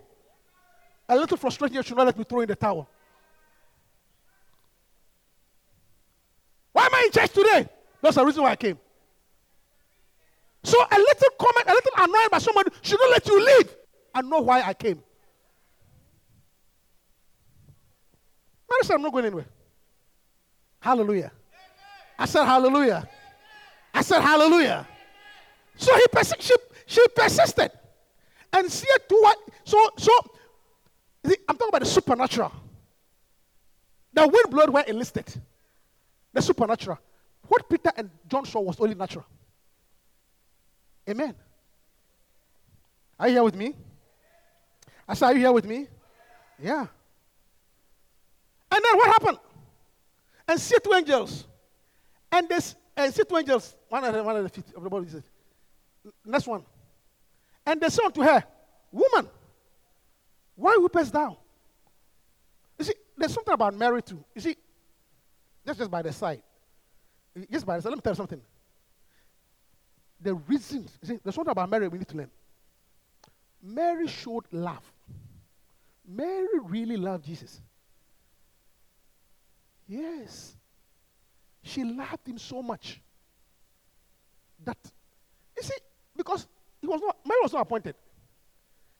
A little frustration should not let me throw in the towel. Why am I in church today? That's the reason why I came. So a little comment, a little annoyed by somebody should not let you leave. I know why I came. Mary said, I'm not going anywhere. Hallelujah. I said, Hallelujah. I said, Hallelujah. So he persi- she, she persisted. And see it to what? So, so see, I'm talking about the supernatural. The wind blowed were enlisted. The supernatural. What Peter and John saw was only natural. Amen. Are you here with me? I said, Are you here with me? Yeah. And then what happened? And see two angels. And this and see two angels. One of the one of the feet of the body it. Next one. And they said unto her, Woman, why weepest thou? You see, there's something about Mary too. You see, that's just by the side. Just by the side. Let me tell you something. The reasons, you see, there's something about Mary we need to learn. Mary showed love. Mary really loved Jesus. Yes. She loved him so much that, you see, because he was not, Mary was not appointed.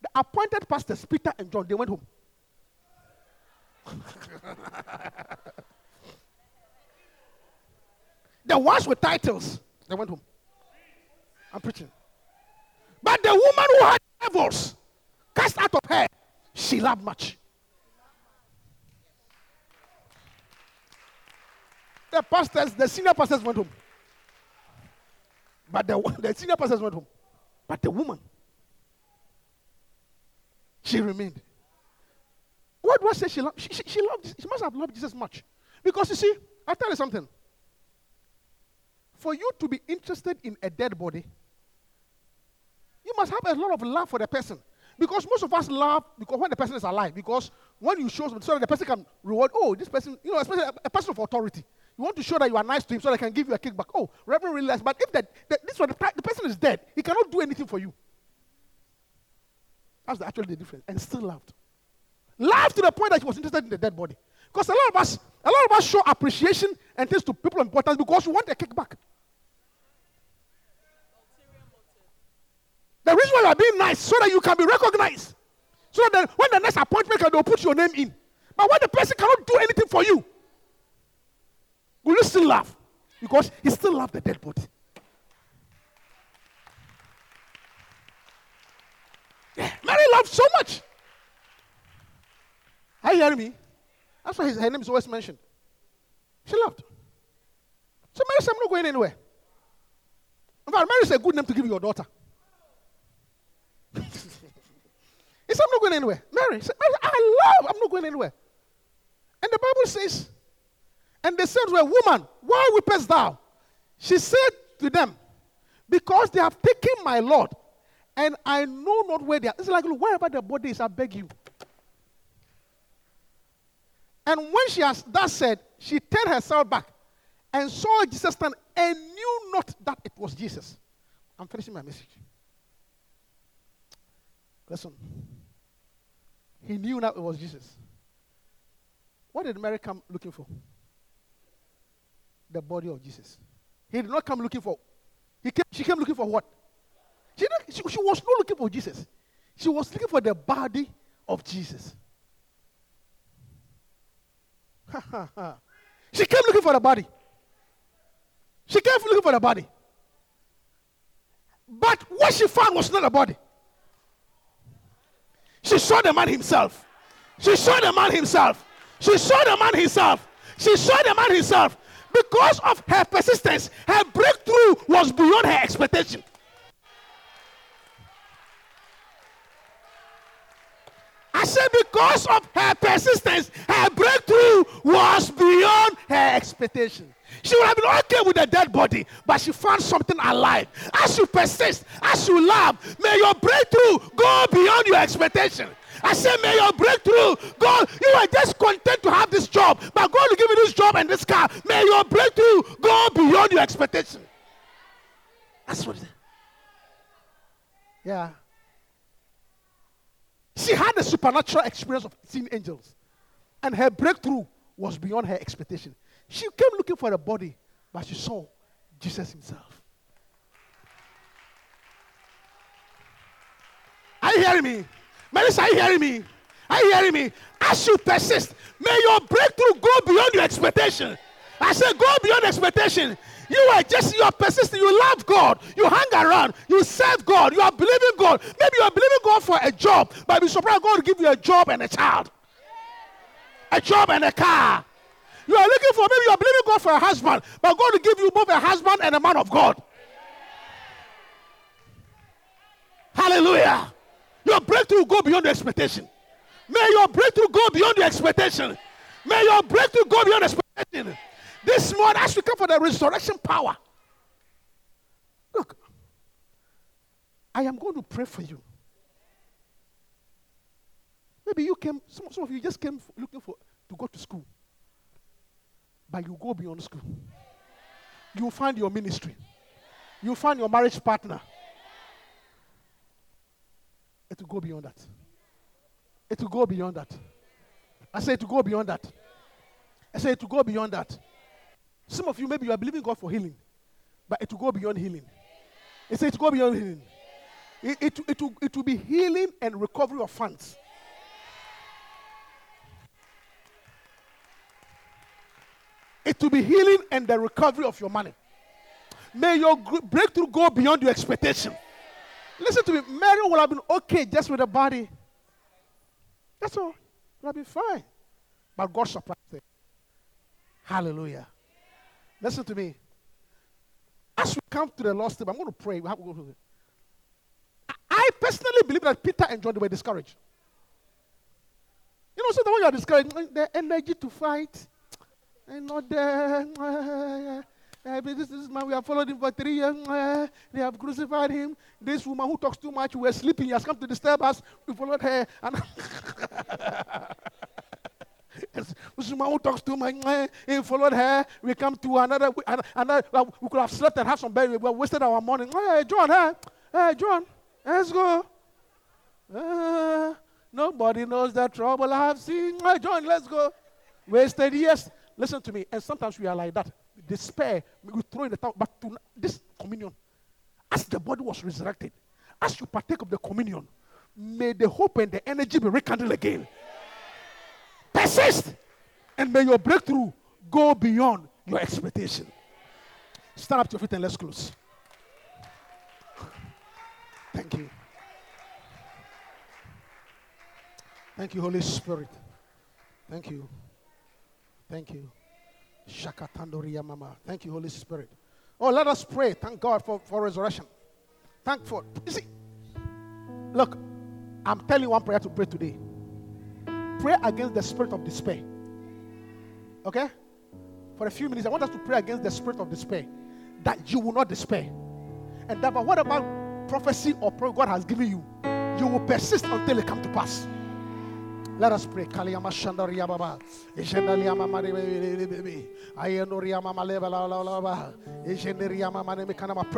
The appointed pastors, Peter and John, they went home. the ones with titles, they went home. I'm preaching. But the woman who had devils cast out of her, she loved much. The pastors, the senior pastors went home. But the, the senior pastors went home. But the woman, she remained. What was it she loved? She, she, she loved, she must have loved Jesus much. Because you see, I'll tell you something. For you to be interested in a dead body, you must have a lot of love for the person. Because most of us love because when the person is alive. Because when you show so the person can reward, oh, this person, you know, especially a, a person of authority. You want to show that you are nice to him so they can give you a kickback. Oh, Reverend really nice. But if that, that this one, the, person is dead, he cannot do anything for you. That's actually the difference. And still loved. Loved to the point that he was interested in the dead body. Because a lot of us, a lot of us show appreciation and things to people importance because we want a kickback. The reason why you are being nice so that you can be recognized. So that when the next appointment comes, they'll put your name in. But when the person cannot do anything for you, will you still laugh? Because he still loved the dead body. Yeah, Mary loved so much. Are you hearing me? That's why his, her name is always mentioned. She loved. So Mary said, I'm not going anywhere. In fact, Mary is a good name to give your daughter. he said, I'm not going anywhere. Mary said, I love, I'm not going anywhere. And the Bible says, and they said to her, Woman, why weepest thou? She said to them, Because they have taken my Lord, and I know not where they are. It's like, look, wherever the body is, I beg you. And when she has that said, she turned herself back and saw Jesus stand and knew not that it was Jesus. I'm finishing my message. Listen. He knew that it was Jesus. What did Mary come looking for? The body of Jesus. He did not come looking for. He came, she came looking for what? She, she, she was not looking for Jesus. She was looking for the body of Jesus. she came looking for the body. She came looking for the body. But what she found was not a body. She saw the man himself. She saw the man himself. She saw the man himself. She saw the man himself. Because of her persistence, her breakthrough was beyond her expectation. I said, because of her persistence, her breakthrough was beyond her expectation. She would have been okay with a dead body, but she found something alive. As you persist, as you love, may your breakthrough go beyond your expectation. I said, may your breakthrough go. You are just content to have this job, but God will give you this job and this car. May your breakthrough go beyond your expectation. That's what it is. Yeah. She had a supernatural experience of seeing angels, and her breakthrough was beyond her expectation. She came looking for a body, but she saw Jesus himself. Are you hearing me? Melissa, are you hearing me? Are you hearing me? As you persist, may your breakthrough go beyond your expectation. I said, go beyond expectation. You are just, you are persistent. You love God. You hang around. You serve God. You are believing God. Maybe you are believing God for a job, but be surprised God will give you a job and a child, a job and a car. You are looking for, maybe you are believing God for a husband, but God will give you both a husband and a man of God. Hallelujah. Your breakthrough go beyond your expectation. May your breakthrough go beyond your expectation. May your breakthrough go beyond expectation. This morning, as we come for the resurrection power, look, I am going to pray for you. Maybe you came, some, some of you just came looking for to go to school, but you go beyond school. You find your ministry. You find your marriage partner. It will go beyond that. It will go beyond that. I say it will go beyond that. I say it will go beyond that. Some of you, maybe you are believing God for healing, but it will go beyond healing. I say it will go beyond healing. It, it, it, will, it will be healing and recovery of funds. It will be healing and the recovery of your money. May your breakthrough go beyond your expectation. Listen to me. Mary would have been okay just with the body. That's all. Would have been fine. But God surprised her. Hallelujah. Listen to me. As we come to the Lord's table, I'm going to pray. We have to go it. I- personally believe that Peter and John were discouraged. You know, so the when you are discouraged, mm, the energy to fight, and not there. Uh, this, this man, we have followed him for three years. Uh, they have crucified him. This woman who talks too much, we were sleeping. He has come to disturb us. We followed her. And this woman who talks too much, uh, he followed her. We come to another. another, we could have slept and have some bed. We wasted our morning. Hey, John, hey, hey, John, let's go. Uh, nobody knows the trouble I have seen. Hey, John, let's go. Wasted years. Listen to me. And sometimes we are like that. Despair, we throw in the towel. But to, this communion, as the body was resurrected, as you partake of the communion, may the hope and the energy be rekindled again. Persist. And may your breakthrough go beyond your expectation. Stand up to your feet and let's close. Thank you. Thank you, Holy Spirit. Thank you. Thank you. Mama. Thank you, Holy Spirit. Oh, let us pray. Thank God for, for resurrection. Thank for you see. Look, I'm telling you one prayer to pray today. Pray against the spirit of despair. Okay? For a few minutes, I want us to pray against the spirit of despair. That you will not despair. And that, but what about prophecy or prayer God has given you? You will persist until it come to pass. Let us pray. Pray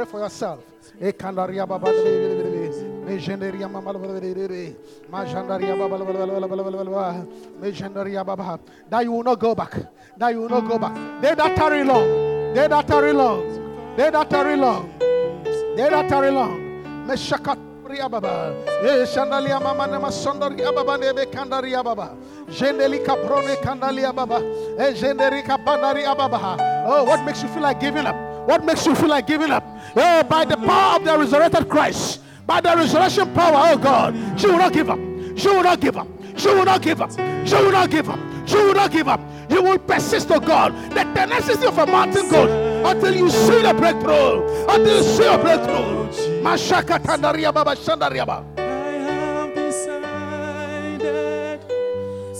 for yourself. That you will not go back. That you will not go back. They that tarry long. They that tarry long. They that tarry long. They that tarry long. Meshakat Ria baba. Eh, e shandalia mama ne masondaria baba ne be kandaria baba. Jendelika prone kandalia baba. Eh, e jenderika bandaria baba. Oh, what makes you feel like giving up? What makes you feel like giving up? Oh, by the power of the resurrected Christ, by the resurrection power, oh God, she will not give up. She will not give up. She will not give up. She will not give up. She will not give up. You will persist, oh God. The tenacity of a mountain goat until you see the breakthrough. Until you see a breakthrough. Oh, Mashaka tandaria baba. I have decided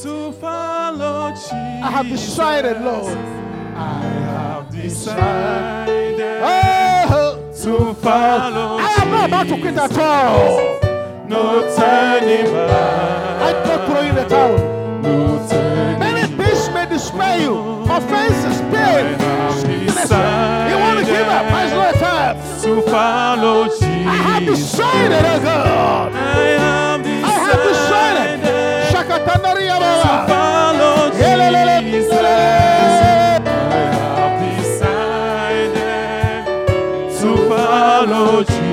to follow Jesus. I have decided, Lord. I have decided Oh, to follow I am not about to quit at all. No turning back. I'm not throwing the towel. No turning Many things may despair you. Offenses, pain, sickness. You want to give up. No time. to follow Jesus. I have decided, oh God. I have I have decided. decided to follow. Jesus. I have decided to follow Jesus.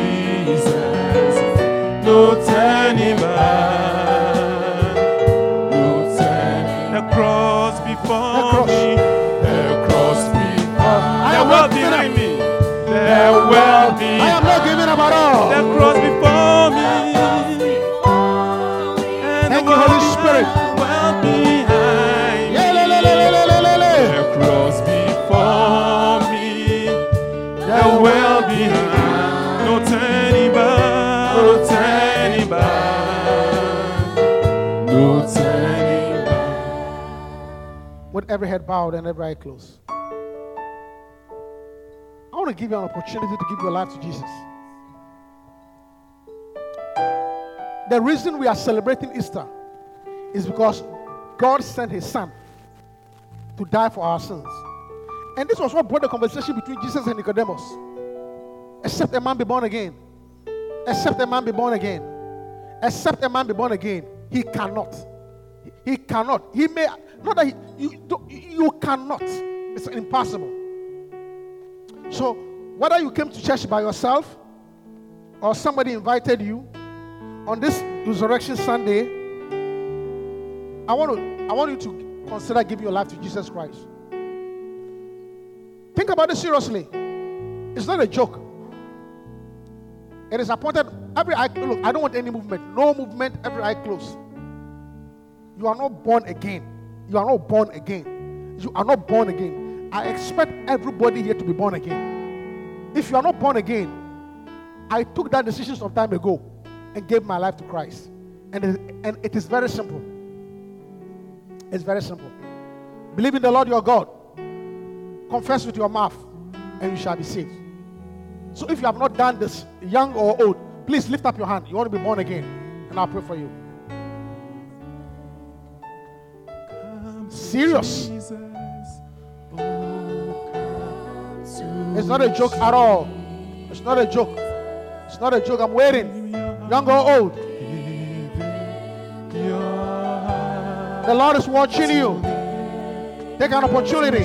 The world I am not giving up at all. the cross before me. And Thank the you, Holy Spirit. behind- world behind. The cross before me. The world behind. No turning back. No turning back. No turning back. With every head bowed and every eye closed. Want to give you an opportunity to give your life to Jesus. The reason we are celebrating Easter is because God sent his son to die for our sins. And this was what brought the conversation between Jesus and Nicodemus. Except a man be born again. Except a man be born again. Except a man be born again, he cannot. He cannot. He may not that he, you you cannot. It's impossible. So whether you came to church by yourself or somebody invited you on this resurrection Sunday, I want to I want you to consider giving your life to Jesus Christ. Think about it seriously. It's not a joke. It is appointed every eye. Look, I don't want any movement. No movement. Every eye closed. You are not born again. You are not born again. You are not born again. I expect everybody here to be born again. If you are not born again, I took that decision some time ago and gave my life to Christ. And it, and it is very simple. It's very simple. Believe in the Lord your God. Confess with your mouth, and you shall be saved. So if you have not done this, young or old, please lift up your hand. You want to be born again, and I'll pray for you. Serious. It's not a joke at all. It's not a joke. It's not a joke. I'm waiting. Young or old. The Lord is watching you. Take an opportunity.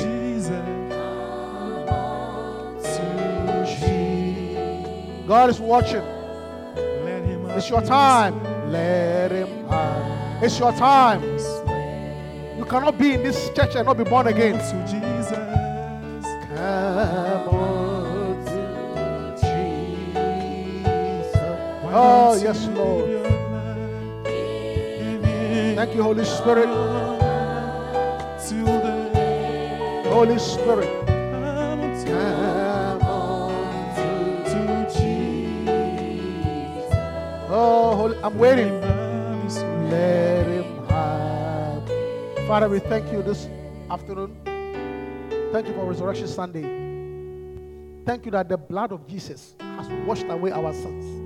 God is watching. It's your time. Let him. It's your time. You cannot be in this church and not be born again. Oh, yes, Lord. Thank you, Holy Spirit. Holy Spirit. Oh, Holy, I'm waiting. Let him have. Father, we thank you this afternoon. Thank you for Resurrection Sunday. Thank you that the blood of Jesus has washed away our sins.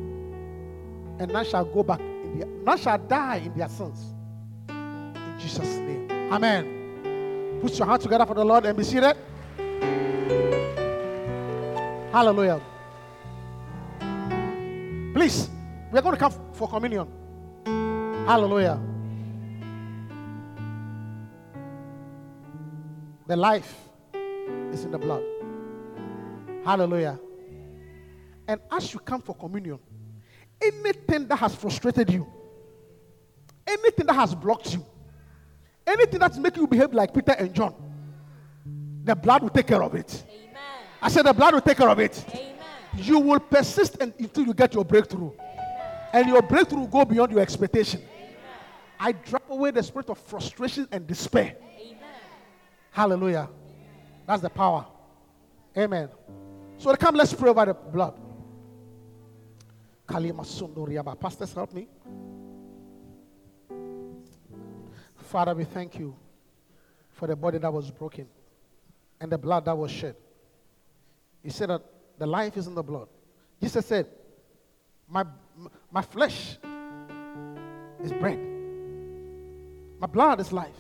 And none shall go back in their, none shall die in their sins. In Jesus' name. Amen. Put your hands together for the Lord and be seated. Hallelujah. Please, we are going to come for communion. Hallelujah. The life is in the blood. Hallelujah. And as you come for communion, anything that has frustrated you, anything that has blocked you, anything that's making you behave like Peter and John, the blood will take care of it. Amen. I said the blood will take care of it. Amen. You will persist until you get your breakthrough. And your breakthrough will go beyond your expectation. I drive away the spirit of frustration and despair. Amen. Hallelujah. That's the power. Amen. So come, let's pray over the blood. Kalima. Pastors, help me. Father, we thank you for the body that was broken and the blood that was shed. He said that the life is in the blood. Jesus said, My, my flesh is bread, my blood is life.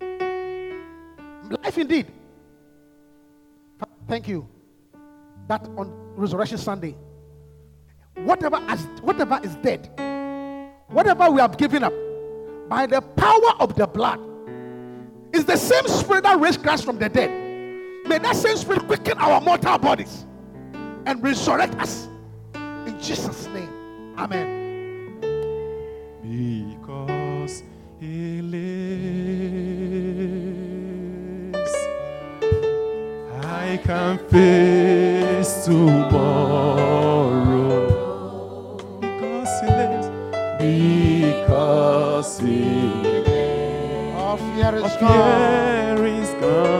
Life indeed. Thank you that on Resurrection Sunday, whatever, has, whatever is dead, whatever we have given up, by the power of the blood, is the same spirit that raised Christ from the dead. May that same spirit quicken our mortal bodies and resurrect us. In Jesus' name. Amen. Because he lives, I can face tomorrow. Because he All fear is All gone. fear is gone.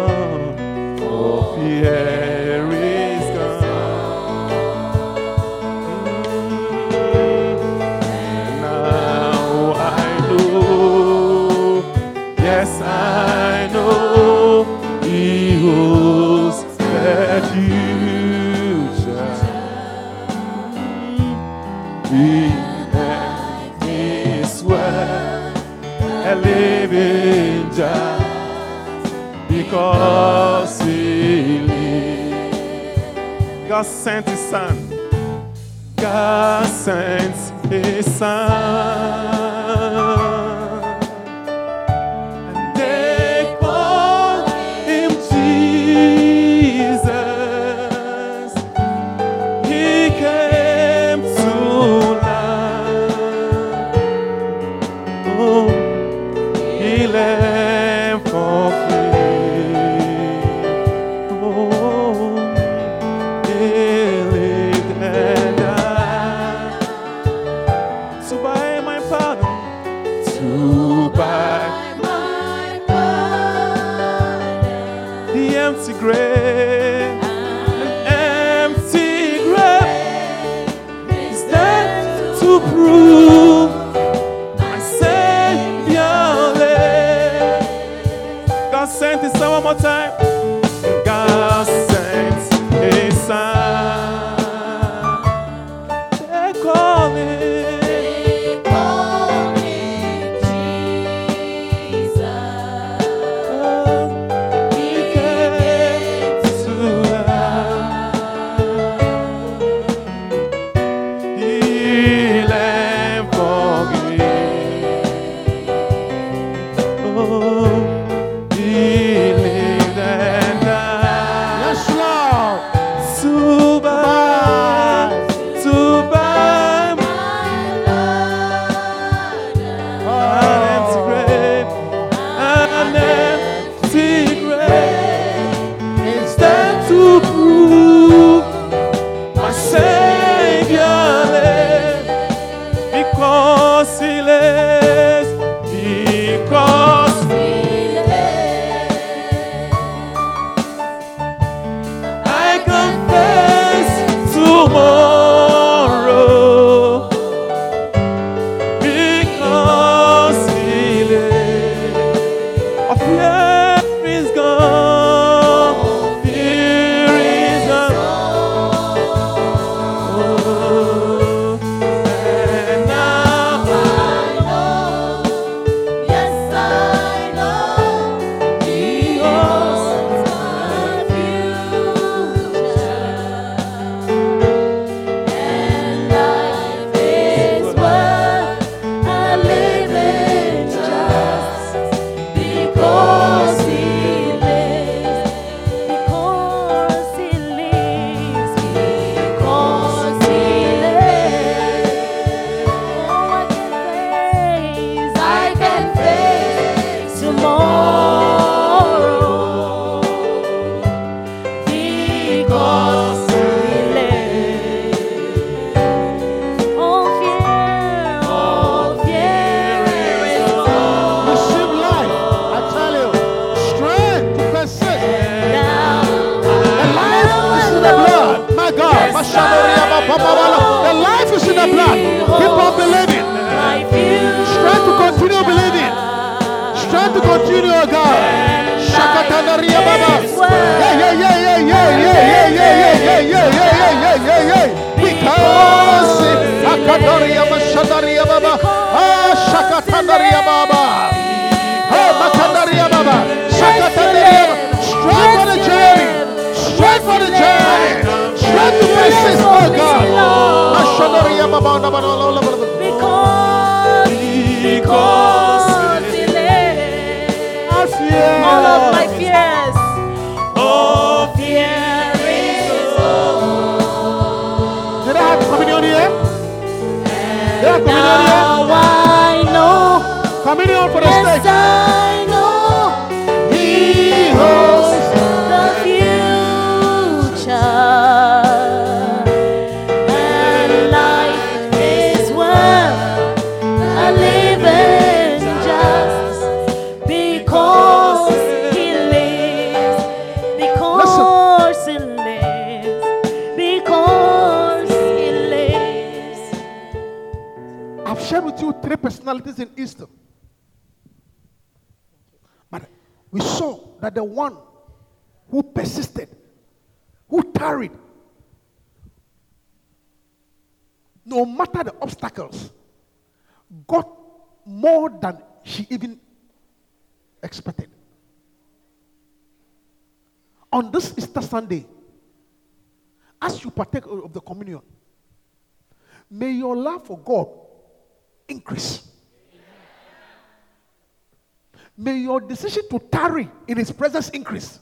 Increase.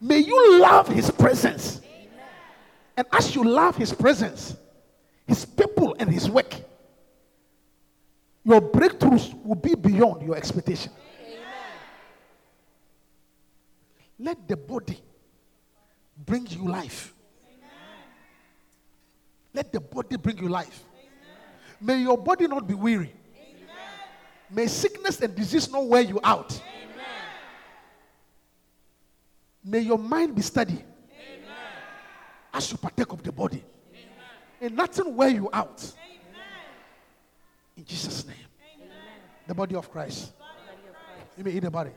May you love His presence. And as you love His presence, His people, and His work, your breakthroughs will be beyond your expectation. Let the body bring you life. Let the body bring you life. May your body not be weary. May sickness and disease not wear you out. May your mind be steady as you partake of the body. And nothing wear you out. In Jesus' name. The body of Christ. You may eat the body.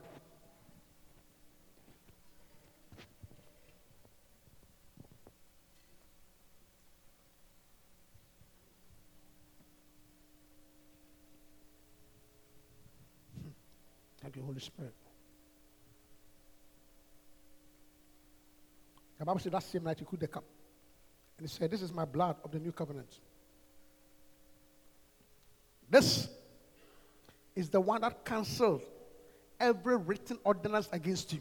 Hmm. Thank you, Holy Spirit. The Bible said that same night he took the cup. And he said, This is my blood of the new covenant. This is the one that cancels every written ordinance against you.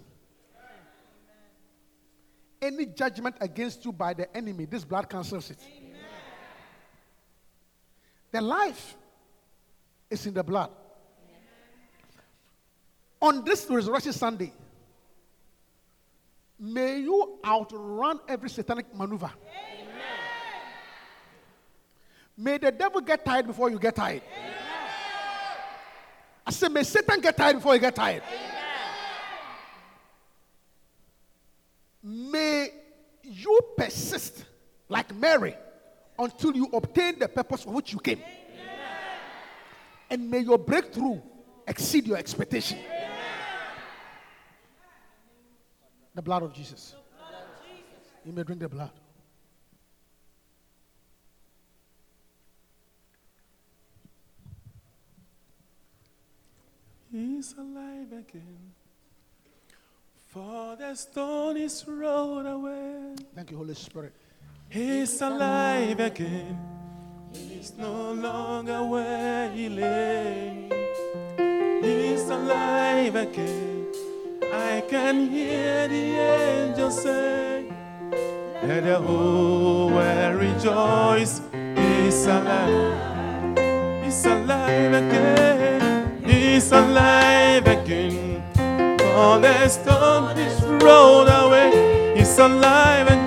Any judgment against you by the enemy, this blood cancels it. The life is in the blood. On this Resurrection Sunday, may you outrun every satanic maneuver. May the devil get tired before you get tired. I said, may Satan get tired before you get tired. May you persist like Mary until you obtain the purpose for which you came. And may your breakthrough exceed your expectation. The blood of Jesus. You may drink the blood. He's alive again. For the stone is rolled away. Thank you, Holy Spirit. He's alive again. He's no longer where he lay. He's alive again. I can hear the angels say, Let the whole world rejoice. He's alive. He's alive again. He's alive again. All the storm is rolled away. He's alive again.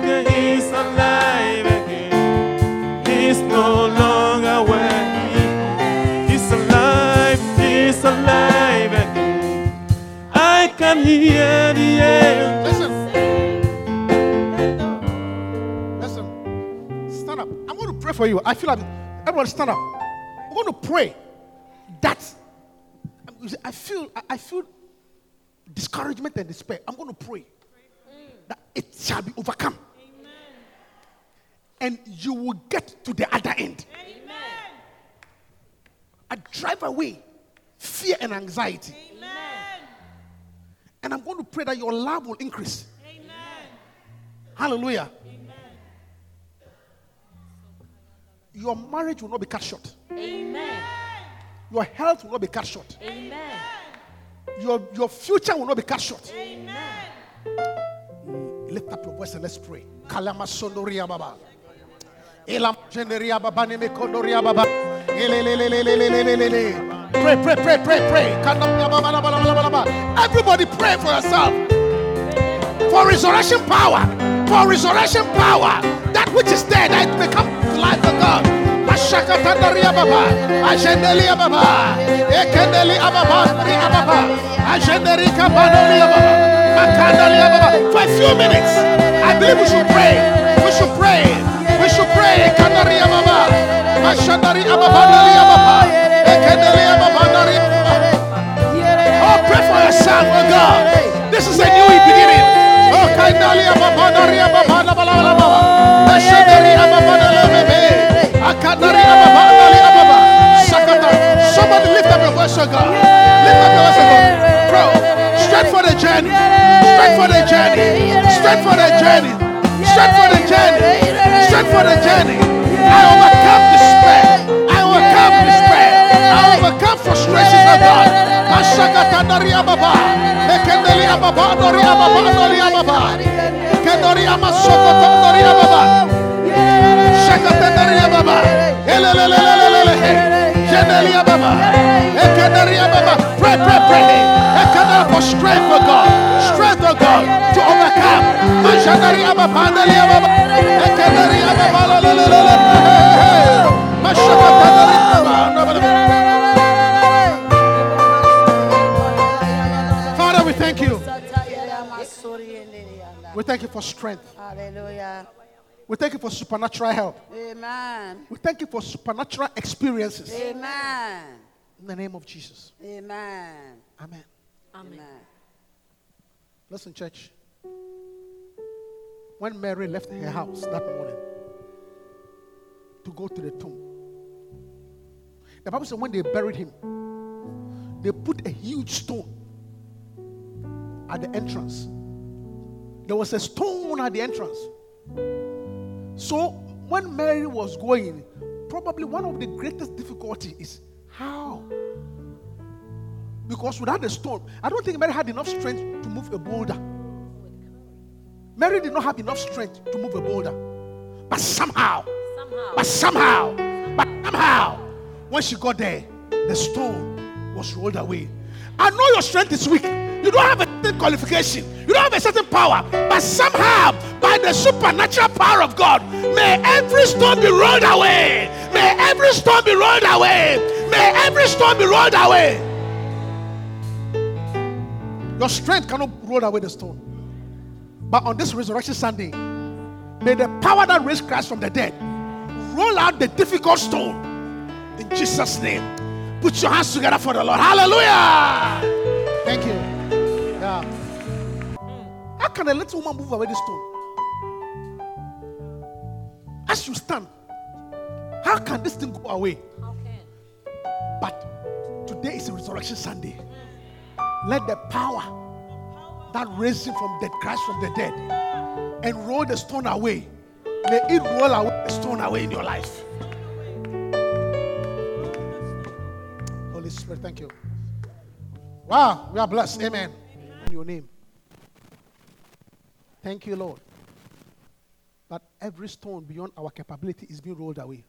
I can hear the angels. Listen. Listen. Stand up. I'm going to pray for you. I feel like everyone stand up. I'm going to pray that um, I feel I- I feel discouragement and despair. I'm going to pray that it shall be overcome. And you will get to the other end. I drive away fear and anxiety. And I'm going to pray that your love will increase. Amen. Hallelujah. Your marriage will not be cut short. Amen. Your health will not be cut short. Amen. Your, your future will not be cut short. Amen. Lift up your voice and let's pray. Kalama sondoria baba. Elam generia baba neme kondoria baba. Elelelelelelelelele. Pray, pray, pray, pray, pray. Everybody pray for yourself. For resurrection power. For resurrection power. That which is dead, it become life of God. Baba. Ekendeli ababa. For a few minutes, I believe we should pray. We should pray. We should pray. Baba. Ababa. Oh, pray for yourself, oh God. This is a new beginning. Oh, Kandalia baba. Naria baba. La bala bala baba. Ashandari ababa. Nalia baba. Sakata. Somebody lift up your voice, oh God. Lift up your voice, oh God. Bro, straight for the journey. Straight for the journey. Straight for the journey. Straight for the journey. Straight for the journey. I overcome despair. Overcome frustrations of oh God. Ashakata Naria Baba. Ekendelia Baba. Noria Baba. Noria Baba. Kendoria Masokota Noria Baba. Shakata Naria Baba. Elelelelelelele. Jenelia Baba. Ekenderia Baba. Pray, pray, pray. For strength, oh God. Strength, oh God, to overcome. Mashandaria Baba. Baba. Thank you for strength. Hallelujah. We thank you for supernatural help. Amen. We thank you for supernatural experiences. Amen. In the name of Jesus. Amen. Amen. Amen. Listen, church. When Mary left her house that morning to go to the tomb, the Bible says when they buried him, they put a huge stone at the entrance. There was a stone at the entrance. So when Mary was going, probably one of the greatest difficulty is how because without the stone, I don't think Mary had enough strength to move a boulder. Mary did not have enough strength to move a boulder. But somehow, Somehow. but somehow, but somehow, when she got there, the stone was rolled away. I know your strength is weak. You don't have a certain qualification. You don't have a certain power. But somehow, by the supernatural power of God, may every stone be rolled away. May every stone be rolled away. May every stone be rolled away. Your strength cannot roll away the stone. But on this resurrection Sunday, may the power that raised Christ from the dead roll out the difficult stone in Jesus' name. Put your hands together for the Lord. Hallelujah. Thank you. Can a little woman move away the stone? As you stand, how can this thing go away? But today is a resurrection Sunday. Let the power that raised him from dead, Christ from the dead, and roll the stone away. May it roll away the stone away in your life. Holy Spirit, thank you. Wow, we are blessed. Amen. In your name. Thank you, Lord. That every stone beyond our capability is being rolled away.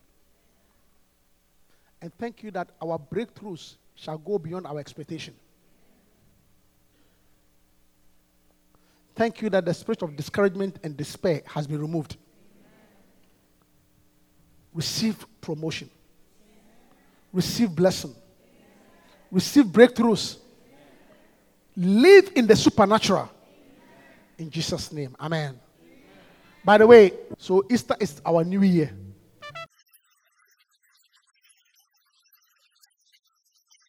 And thank you that our breakthroughs shall go beyond our expectation. Thank you that the spirit of discouragement and despair has been removed. Receive promotion. Receive blessing. Receive breakthroughs. Live in the supernatural. In Jesus' name. Amen. Amen. By the way, so Easter is our new year.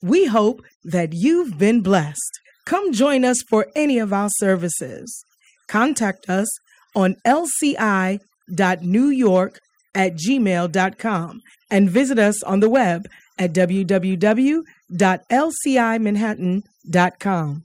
We hope that you've been blessed. Come join us for any of our services. Contact us on lci.newyork at gmail.com and visit us on the web at www.lcimanhattan.com.